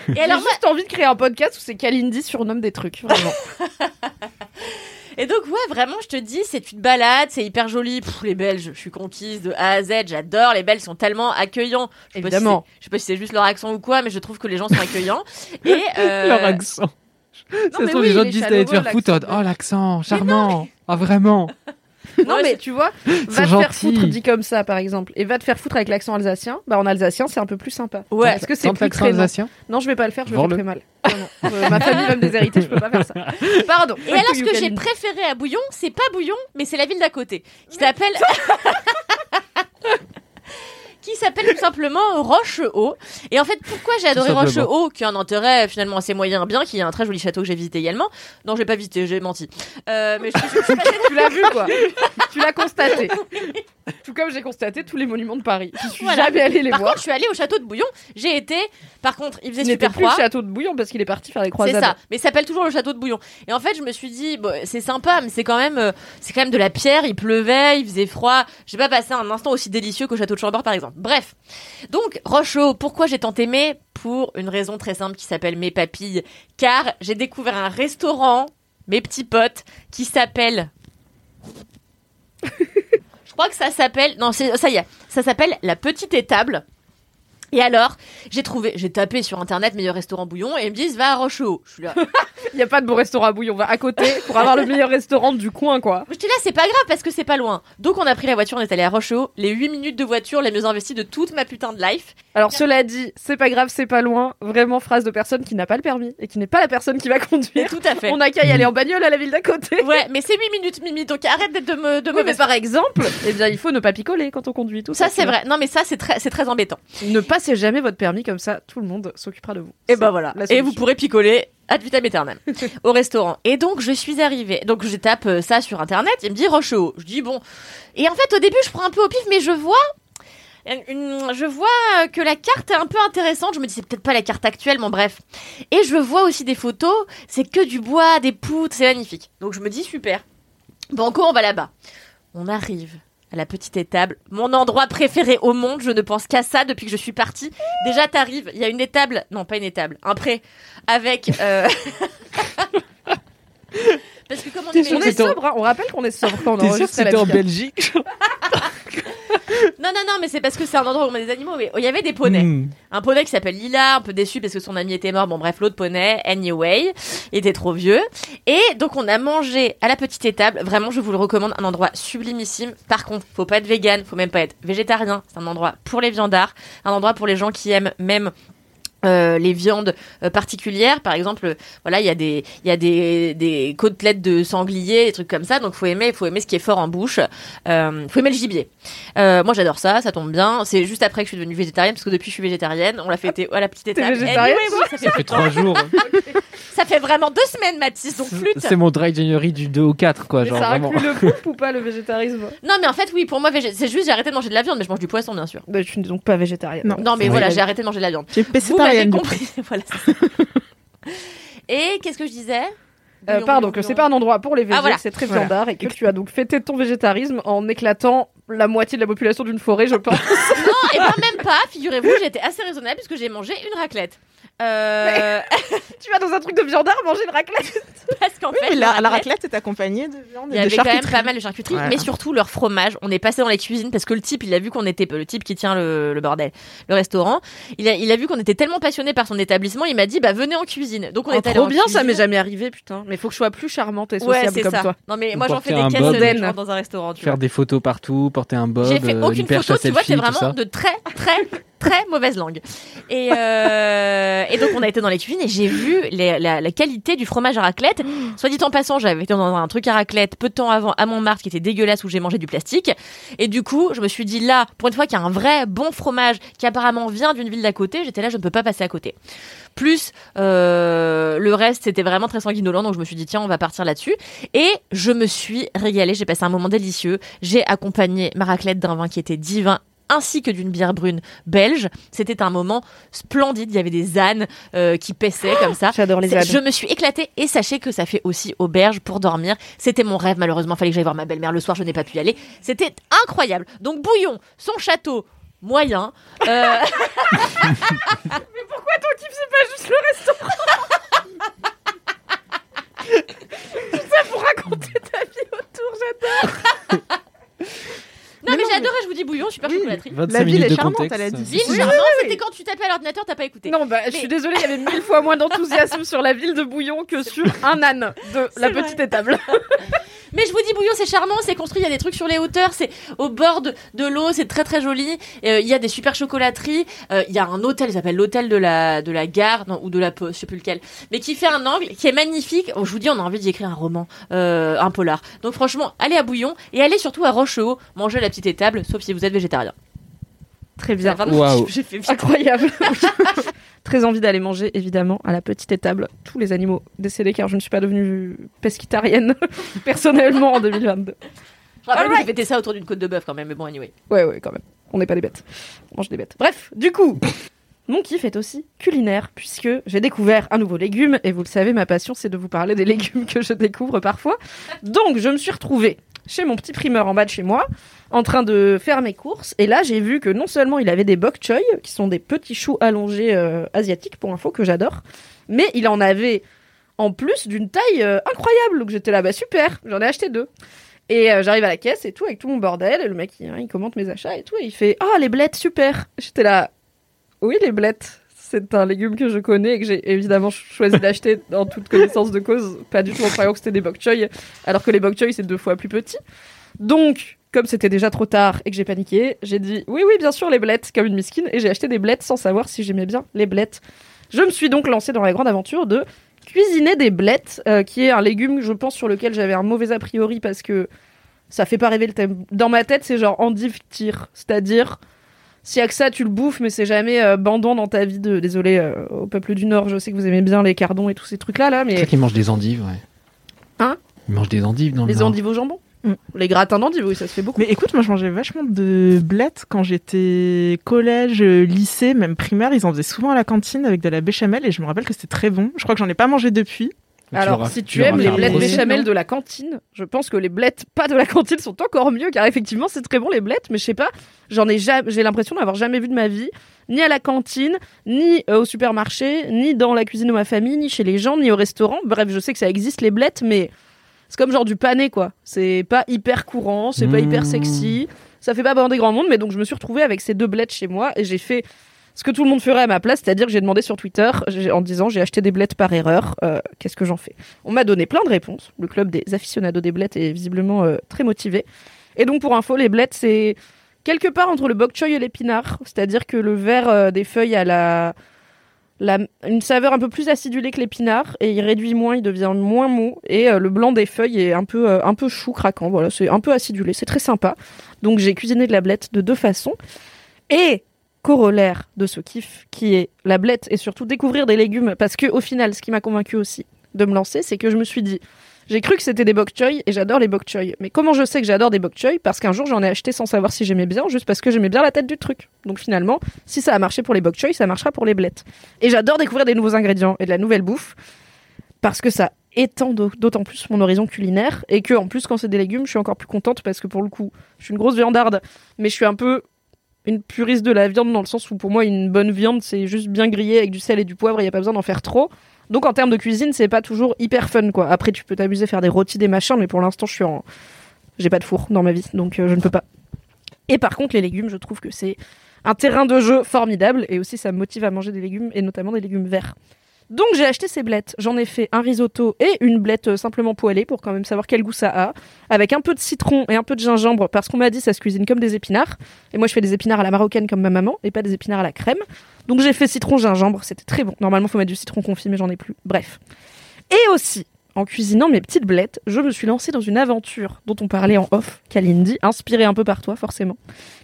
et J'ai alors moi- juste envie de créer un podcast où c'est Kalindi surnomme des trucs, vraiment. et donc ouais, vraiment, je te dis, c'est une balade, c'est hyper joli. Pff, les Belges, je suis conquise de A à Z, j'adore. Les Belges sont tellement accueillants. Je sais pas si Évidemment. je sais pas si c'est juste leur accent ou quoi, mais je trouve que les gens sont accueillants. Et euh, Leur accent. Ça mais se trouve, oui, les gens disent d'aller te faire foutre. Oh, l'accent, charmant. Ah, vraiment. Non, Ouais, mais tu vois, va te faire foutre dit comme ça, par exemple, et va te faire foutre avec l'accent alsacien. Bah, en alsacien, c'est un peu plus sympa. Ouais. Parce que c'est plus traînant. alsacien. Non, je vais pas le faire, je Vends-le. très mal. Non, non. Euh, ma famille va me déshériter, je peux pas faire ça. Pardon. Et alors, ce que j'ai préféré à Bouillon, c'est pas Bouillon, mais c'est la ville d'à côté, qui s'appelle. Qui s'appelle tout simplement Roche-Haut. Et en fait, pourquoi j'ai adoré. Roche-Haut, qui a un intérêt finalement assez moyen, bien, qui est un très joli château que j'ai visité également. Non, j'ai pas visité, j'ai menti. Euh, mais je, je- je- Tu l'as vu, quoi. tu l'as constaté. Tout comme j'ai constaté tous les monuments de Paris. Je suis Voilà. jamais allée les Par voir. contre, je suis allée au château de Bouillon. J'ai été. Par contre, il faisait Il n'était super plus le froid. château de Bouillon parce qu'il est parti faire les C'est croisades. ça, mais s'appelle toujours le château de Bouillon. Et en fait, je me suis dit, bon, c'est sympa, mais c'est quand même, euh, c'est quand même de la pierre. Il pleuvait, il faisait froid. J'ai pas passé un instant aussi délicieux qu'au château de Chambord, par exemple. Bref, donc Rocheau, pourquoi j'ai tant aimé? Pour une raison très simple qui s'appelle mes papilles, car j'ai découvert un restaurant, mes petits potes, qui s'appelle. je crois que ça s'appelle. Non, ça y est, ça s'appelle la petite étable. Et alors, j'ai trouvé, j'ai tapé sur internet meilleur restaurant bouillon et ils me disent va à Rocheau. Je suis là. Il n'y a pas de bon restaurant à Bouillon. On va à côté pour avoir le meilleur restaurant du coin, quoi. J'étais là, c'est pas grave parce que c'est pas loin. Donc on a pris la voiture, on est allé à Rocheau. Les 8 minutes de voiture les mieux investies de toute ma putain de life. Alors, cela dit, c'est pas grave, c'est pas loin. Vraiment, phrase de personne qui n'a pas le permis et qui n'est pas la personne qui va conduire. tout à fait. On n'a qu'à y aller en bagnole à la ville d'à côté. Ouais, mais c'est 8 minutes Mimi, donc arrête d'être de me de Oui, mais par exemple, eh bien, il faut ne pas picoler quand on conduit. Tout Ça ça, c'est vrai. Non mais ça c'est très c'est très embêtant. Ne passez jamais votre permis comme ça, tout le monde s'occupera de vous. Et C'est bah voilà. Et vous pourrez picoler ad vitam aeternam au restaurant. Et donc je suis arrivée. Donc je tape euh, ça sur internet. Il me dit Rocheau. Je dis bon. Et en fait au début je prends un peu au pif, mais je vois. une- je vois que la carte est un peu intéressante. Je me dis c'est peut-être pas la carte actuelle, mais bref. Et je vois aussi des photos. C'est que du bois, des poutres, c'est magnifique. Donc je me dis super. Banco, on va là-bas. On arrive à la petite étable, mon endroit préféré au monde. Je ne pense qu'à ça depuis que je suis partie. Déjà, t'arrives, il y a une étable, non pas une étable, un pré avec. euh, Parce que comme on est On est sobre, hein. on rappelle qu'on est sobre quand on T'es sûr que enregistre à la c'était en. Belgique Non, non, non, mais c'est parce que c'est un endroit où on met des animaux. Mais il y avait des poneys. Hmm. Un poney qui s'appelle Lila, un peu déçu parce que son ami était mort. Bon, bref, l'autre poney, anyway, il était trop vieux. Et donc, on a mangé à la petite étable. Vraiment, je vous le recommande, un endroit sublimissime. Par contre, faut pas être vegan, faut même pas être végétarien. C'est un endroit pour les viandards, un endroit pour les gens qui aiment même euh, les viandes euh, particulières, par exemple, euh, voilà, il y a des, il y a des, des côtelettes de sanglier, des trucs comme ça. Donc, faut aimer, faut aimer ce qui est fort en bouche. Euh, faut aimer le gibier. Euh, moi, j'adore ça, ça tombe bien. C'est juste après que je suis devenue végétarienne, parce que depuis, je suis végétarienne. On l'a fêté à la petite étape. végétarienne, Anyway, oui, ça, fait, Ça fait trois jours. ça fait vraiment deux semaines, Mathis. Donc, flûte. C'est mon dry January du 2 au 4, quoi. Mais Genre ça vraiment. inclut le poulpe ou pas le végétarisme Non, mais en fait, oui, pour moi, c'est juste, j'ai arrêté de manger de la viande, mais je mange du poisson, bien sûr. bah, Tu n'es donc pas végétarienne. Non. Non, mais Oui. voilà, j'ai arrêté de manger de la viande. Coup. compris. voilà. Et qu'est-ce que je disais Euh, pardon, que c'est pas un endroit pour les végés, Ah, voilà. c'est très Voilà. viandard et que tu as donc fêté ton végétarisme en éclatant la moitié de la population d'une forêt, je pense. Non, et ben même pas, figurez-vous, j'étais assez raisonnable puisque j'ai mangé une raclette. Euh, tu vas dans un truc de viandard manger une raclette. parce qu'en Oui, fait, mais la, le la raclette est accompagnée de viande il et y de avait quand même charcuterie. pas mal de charcuterie, Voilà. mais surtout leur fromage. On est passé dans les cuisines parce que le type, il a vu qu'on était, le type qui tient le, le bordel, le restaurant, il a, il a vu qu'on était tellement passionné par son établissement, il m'a dit, bah venez en cuisine. Donc on Oh, est allé trop en bien, ça cuisine. m'est jamais arrivé, putain. Mais faut que je sois plus charmante et Ouais, sociable c'est comme ça. toi. Non mais moi j'en fais des caisses gens dans un restaurant. Tu vois. Faire des photos partout, porter un bob, J'ai fait euh, aucune photo, tu vois, c'est vraiment de très très très mauvaise langue. Et, euh, et donc on a été dans les cuisines et j'ai vu la qualité du fromage à raclette. Soit dit en passant, j'avais été dans un truc à raclette peu de temps avant à Montmartre qui était dégueulasse où j'ai mangé du plastique. Et du coup, je me suis dit là, pour une fois qu'il y a un vrai bon fromage qui apparemment vient d'une ville d'à côté, j'étais là, je ne peux pas passer à côté. Plus euh, le reste, c'était vraiment très sanguinolent, donc je me suis dit tiens, on va partir là-dessus. Et je me suis régalée, j'ai passé un moment délicieux. J'ai accompagné ma raclette d'un vin qui était divin ainsi que d'une bière brune belge. C'était un moment splendide. Il y avait des ânes euh, qui paissaient comme ça. J'adore les ânes. Je me suis éclatée et sachez que ça fait aussi auberge pour dormir. C'était mon rêve. Malheureusement, fallait que j'aille voir ma belle-mère le soir. Je n'ai pas pu y aller. C'était incroyable. Donc bouillon, son château moyen. Euh, Pourquoi ton kiff, c'est pas juste le restaurant? Tout ça pour raconter ta vie autour, j'adore. Non, mais, non, j'adorais. Je vous dis bouillon, super chocolaterie. 25 La ville minutes est de charmante, contexte. elle a dit. Ville Oui, charmante, c'était quand tu tapais à l'ordinateur, t'as pas écouté. Non, bah, je suis désolée, il y avait mille fois moins d'enthousiasme sur la ville de Bouillon que sur un âne de la vrai. petite étable. Mais je vous dis, Bouillon, c'est charmant, c'est construit, il y a des trucs sur les hauteurs, c'est au bord de, de l'eau, c'est très très joli. Euh, Il y a des super chocolateries, euh, il y a un hôtel, il s'appelle l'hôtel de la, de la gare, non, ou de la poste, je sais plus lequel, mais qui fait un angle, qui est magnifique. Oh, je vous dis, on a envie d'y écrire un roman, euh, un polar. Donc franchement, allez à Bouillon et allez surtout à Rochehaut, manger la petite étable, sauf si vous êtes végétarien. Très bien. Waouh. J'ai fait vite. Incroyable. Très envie d'aller manger, évidemment, à la petite étable tous les animaux décédés, car je ne suis pas devenue pesquitarienne, personnellement, en 2022. Je rappelle que j'ai fêté ça autour d'une côte de bœuf quand même, mais bon, anyway. Ouais, ouais, quand même. On n'est pas des bêtes. On mange des bêtes. Bref, du coup, mon kiff est aussi culinaire, puisque j'ai découvert un nouveau légume, et vous le savez, ma passion, c'est de vous parler des légumes que je découvre parfois. Donc, je me suis retrouvée chez mon petit primeur en bas de chez moi, en train de faire mes courses, et là, j'ai vu que non seulement il avait des bok choy, qui sont des petits choux allongés euh, asiatiques, pour info, que j'adore, mais il en avait en plus d'une taille euh, incroyable, donc j'étais là, bah super, j'en ai acheté deux. Et euh, j'arrive à la caisse et tout, avec tout mon bordel, et le mec, il, hein, il commente mes achats et tout, et il fait « Ah, les blettes, super !» J'étais là « Oui, les blettes, c'est un légume que je connais et que j'ai évidemment choisi d'acheter en toute connaissance de cause, pas du tout en croyant que c'était des bok choy, alors que les bok choy, c'est deux fois plus petit. Donc, comme c'était déjà trop tard et que j'ai paniqué, j'ai dit « Oui, oui, bien sûr, les blettes, comme une miskine », et j'ai acheté des blettes sans savoir si j'aimais bien les blettes. Je me suis donc lancée dans la grande aventure de cuisiner des blettes, euh, qui est un légume, je pense, sur lequel j'avais un mauvais a priori parce que ça fait pas rêver le thème. Dans ma tête, c'est genre endive tire, c'est-à-dire si y a que ça, tu le bouffes, mais c'est jamais euh, bandant dans ta vie de. Désolé euh, au peuple du Nord, je sais que vous aimez bien les cardons et tous ces trucs-là, là, C'est mais vrai qu'ils mangent des endives, ouais. Hein? Ils mangent des endives dans le les Nord. endives au jambon, Mm. les gratins d'endives, oui, ça se fait beaucoup. Mais écoute, moi je mangeais vachement de blettes quand j'étais collège, euh, lycée, même primaire. Ils en faisaient souvent à la cantine avec de la béchamel et je me rappelle que c'était très bon. Je crois que j'en ai pas mangé depuis. Alors, si tu aimes les blettes béchamel de la cantine, je pense que les blettes pas de la cantine sont encore mieux, car effectivement, c'est très bon les blettes, mais je sais pas, j'en ai jamais, j'ai l'impression d'avoir jamais vu de ma vie, ni à la cantine, ni euh, au supermarché, ni dans la cuisine de ma famille, ni chez les gens, ni au restaurant. Bref, je sais que ça existe les blettes, mais c'est comme genre du pané, quoi. C'est pas hyper courant, c'est pas Mmh. hyper sexy, ça fait pas bander grand monde, mais donc je me suis retrouvée avec ces deux blettes chez moi, et j'ai fait ce que tout le monde ferait à ma place, c'est-à-dire que j'ai demandé sur Twitter en disant j'ai acheté des blettes par erreur, euh, qu'est-ce que j'en fais? On m'a donné plein de réponses. Le club des aficionados des blettes est visiblement euh, très motivé. Et donc pour info, les blettes c'est quelque part entre le bok choy et l'épinard, c'est-à-dire que le vert euh, des feuilles a la, une saveur un peu plus acidulée que l'épinard et il réduit moins, il devient moins mou et le blanc des feuilles est un peu un peu chou craquant. Voilà, c'est un peu acidulé, c'est très sympa. Donc j'ai cuisiné de la blette de deux façons et corollaire de ce kiff qui est la blette et surtout découvrir des légumes. Parce que au final ce qui m'a convaincu aussi de me lancer c'est que je me suis dit j'ai cru que c'était des bok choy et j'adore les bok choy. Mais comment je sais que j'adore des bok choy? Parce qu'un jour j'en ai acheté sans savoir si j'aimais bien juste parce que j'aimais bien la tête du truc. Donc finalement si ça a marché pour les bok choy ça marchera pour les blettes. Et j'adore découvrir des nouveaux ingrédients et de la nouvelle bouffe parce que ça étend d'au- d'autant plus mon horizon culinaire. Et que en plus quand c'est des légumes je suis encore plus contente parce que pour le coup je suis une grosse viandarde. Mais je suis un peu une puriste de la viande dans le sens où pour moi une bonne viande c'est juste bien grillé avec du sel et du poivre, il y a pas besoin d'en faire trop. Donc en termes de cuisine, c'est pas toujours hyper fun quoi. Après tu peux t'amuser faire des rôtis des machins mais pour l'instant je suis en j'ai pas de four dans ma vie donc euh, je ne peux pas. Et par contre les légumes, je trouve que c'est un terrain de jeu formidable et aussi ça me motive à manger des légumes et notamment des légumes verts. Donc j'ai acheté ces blettes. J'en ai fait un risotto et une blette euh, simplement poêlée pour quand même savoir quel goût ça a, avec un peu de citron et un peu de gingembre parce qu'on m'a dit ça se cuisine comme des épinards. Et moi je fais des épinards à la marocaine comme ma maman et pas des épinards à la crème. Donc j'ai fait citron gingembre, c'était très bon. Normalement faut mettre du citron confit mais j'en ai plus. Bref. Et aussi en cuisinant mes petites blettes, je me suis lancée dans une aventure dont on parlait en off, Kalindi, inspirée un peu par toi forcément,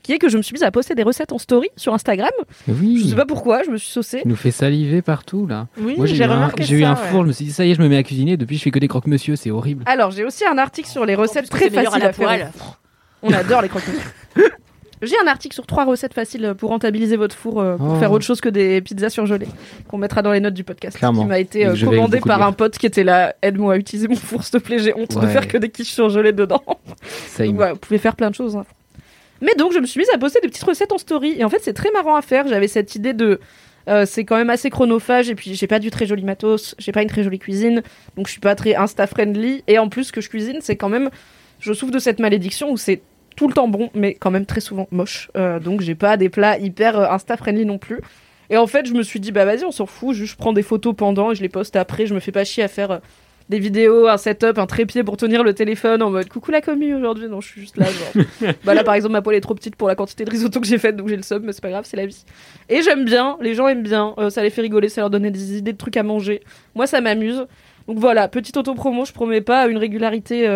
qui est que je me suis mise à poster des recettes en story sur Instagram. Oui. Je sais pas pourquoi, je me suis saucée. Tu nous fait saliver partout là. Oui, Moi j'ai eu, un, remarqué j'ai eu un ouais. four, je me suis dit ça y est, je me mets à cuisiner. Depuis je fais que des croque-monsieur, c'est horrible. Alors, j'ai aussi un article sur les recettes très à faciles la à faire. On adore les croque-monsieur. J'ai un article sur trois recettes faciles pour rentabiliser votre four euh, pour Oh. faire autre chose que des pizzas surgelées qu'on mettra dans les notes du podcast. Clairement. Qui m'a été euh, commandé par un pote qui était là. Aide-moi à utiliser mon four, s'il te plaît. J'ai honte de faire que des quiches surgelées dedans. Ça Donc voilà, vous pouvez faire plein de choses. hein. Mais donc, je me suis mise à poster des petites recettes en story. Et en fait, c'est très marrant à faire. J'avais cette idée de. euh, c'est quand même assez chronophage. Et puis, j'ai pas du très joli matos. J'ai pas une très jolie cuisine. Donc, je suis pas très insta-friendly. Et en plus, ce que je cuisine, c'est quand même. Je souffre de cette malédiction où c'est tout le temps bon, mais quand même très souvent moche. Euh, donc, j'ai pas des plats hyper euh, insta-friendly non plus. Et en fait, je me suis dit, bah vas-y, on s'en fout. Juste, je prends des photos pendant et je les poste après. Je me fais pas chier à faire. euh, des vidéos, un setup, un trépied pour tenir le téléphone en mode coucou la commu aujourd'hui. Non, je suis juste là. Genre. bah là, par exemple, ma poêle est trop petite pour la quantité de risotto que j'ai faite, donc j'ai le sub, mais c'est pas grave, c'est la vie. Et j'aime bien, les gens aiment bien, ça les fait rigoler, ça leur donne des idées de trucs à manger. Moi, ça m'amuse. Donc voilà, petite auto-promo, je promets pas une régularité.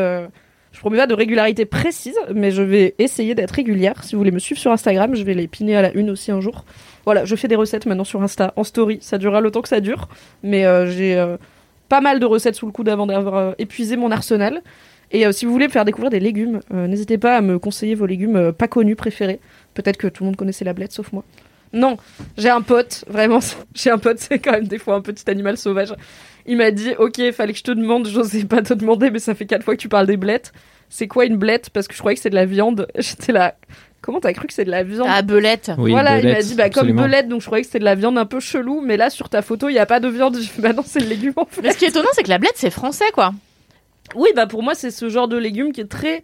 Je promets pas de régularité précise, mais je vais essayer d'être régulière. Si vous voulez me suivre sur Instagram, je vais les piner à la une aussi un jour. Voilà, je fais des recettes maintenant sur Insta, en story. Ça durera le temps que ça dure, mais euh, j'ai euh, pas mal de recettes sous le coude avant d'avoir euh, épuisé mon arsenal. Et si vous voulez me faire découvrir des légumes, n'hésitez pas à me conseiller vos légumes pas connus préférés. Peut-être que tout le monde connaissait la blette sauf moi. Non, j'ai un pote, vraiment, j'ai un pote, c'est quand même des fois un petit animal sauvage. Il m'a dit, ok, fallait que je te demande, j'osais pas te demander, mais ça fait quatre fois que tu parles des blettes. C'est quoi une blette? Parce que je croyais que c'est de la viande. J'étais là, comment t'as cru que c'est de la viande? Ah, belette. Oui, voilà, il m'a belette, dit bah comme belette, donc je croyais que c'était de la viande un peu chelou, mais là sur ta photo il y a pas de viande. Fait bah non c'est le légume en fait. Mais ce qui est étonnant, c'est que la blette, c'est français, quoi. Oui bah pour moi c'est ce genre de légume qui est très,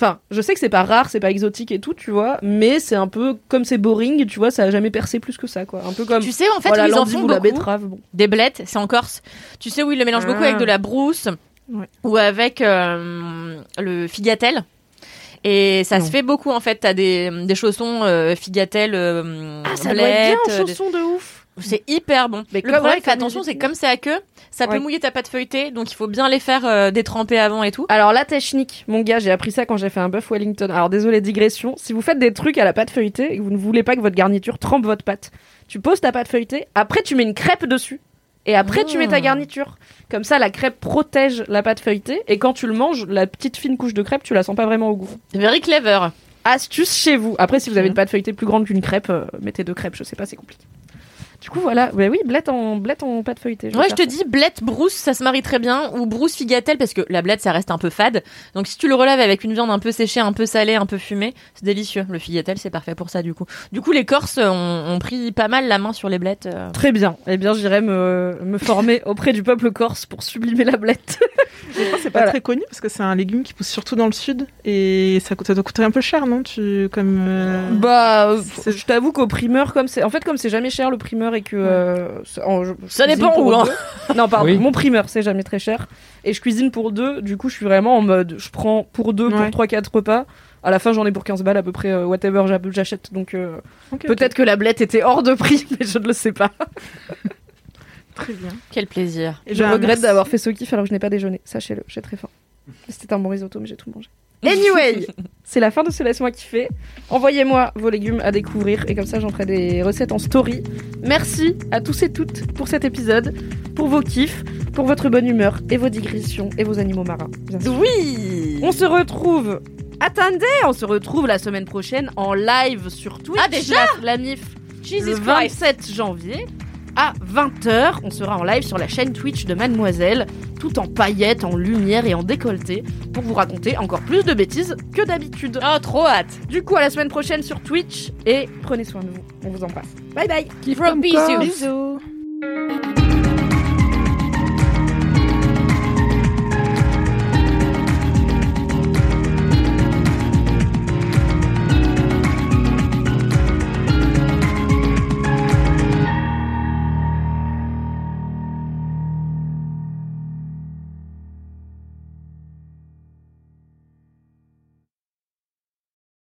enfin je sais que c'est pas rare, c'est pas exotique et tout tu vois, mais c'est un peu comme c'est boring, tu vois, ça a jamais percé plus que ça quoi, un peu comme Tu sais, en fait, voilà où ils en font la beaucoup. betterave. Bon. Des blettes, c'est en Corse. Tu sais où ils le mélangent beaucoup Ah. avec de la brousse Ouais. ou avec euh, le figatel? Et ça Non. se fait beaucoup en fait. T'as des, des chaussons euh, figatel, euh, Ah ça doit être bien blettes, en euh, des- chaussons de ouf. C'est hyper bon. Mais le problème, fais attention, c'est comme c'est à queue, ça peut mouiller ta pâte feuilletée, donc il faut bien les faire euh, détremper avant et tout. Alors la technique, mon gars, j'ai appris ça quand j'ai fait un bœuf Wellington. Alors désolé digression, si vous faites des trucs à la pâte feuilletée et que vous ne voulez pas que votre garniture trempe votre pâte, tu poses ta pâte feuilletée, après tu mets une crêpe dessus. Et après, tu mets ta Ah. garniture. Comme ça, la crêpe protège la pâte feuilletée. Et quand tu le manges, la petite fine couche de crêpe, tu la sens pas vraiment au goût. Very clever. Astuce chez vous. Après, si vous avez une pâte feuilletée plus grande qu'une crêpe, euh, mettez deux crêpes. Je sais pas, c'est compliqué. Du coup, voilà. Bah oui, blette en, blette en pâte feuilletée. vais Ouais, je te ça. dis, blette, brousse, ça se marie très bien. Ou brousse, figatel, parce que la blette, ça reste un peu fade. Donc si tu le relèves avec une viande un peu séchée, un peu salée, un peu fumée, c'est délicieux. Le figatel, c'est parfait pour ça, du coup. Du coup, les Corses ont, ont pris pas mal la main sur les blettes. euh. Très bien. Eh bien, j'irai me, me former auprès du peuple corse pour sublimer la blette. Je crois que c'est pas Voilà. très connu parce que c'est un légume qui pousse surtout dans le sud et ça, ça doit coûter un peu cher, non? Tu, comme, euh, Bah, je t'avoue qu'au primeur, comme c'est, en fait, comme c'est jamais cher le primeur et que euh, c'est- en- je- je Ça cuisine dépend pour où, hein. deux. Non, pardon, Oui. mon primeur c'est jamais très cher et je cuisine pour deux. Du coup, je suis vraiment en mode, je prends pour deux, pour trois, quatre repas. À la fin, j'en ai pour 15 balles à peu près, euh, whatever j'a- j'achète. Donc, euh, peut-être que la blette était hors de prix, mais je ne le sais pas. Très bien. Quel plaisir. Et je Bah, regrette merci. d'avoir fait ce kiff alors que je n'ai pas déjeuné. Sachez-le, j'ai très faim. C'était un bon risotto, mais j'ai tout mangé. Anyway, c'est la fin de ce laisse-moi kiffer. Envoyez-moi vos légumes à découvrir et comme ça j'en ferai des recettes en story. Merci à tous et toutes pour cet épisode, pour vos kiffs, pour votre bonne humeur et vos digressions et vos animaux marins. bien sûr. Oui On se retrouve. Attendez, on se retrouve la semaine prochaine en live sur Twitch. Ah, déjà la, la MIF le Jesus Christ 27 janvier à 20h. On sera en live sur la chaîne Twitch de Mademoiselle, tout en paillettes, en lumière et en décolleté, pour vous raconter encore plus de bêtises que d'habitude. Oh, trop hâte Du coup, à la semaine prochaine sur Twitch et prenez soin de vous. On vous embrasse. Bye bye. From Bisous. Bisous.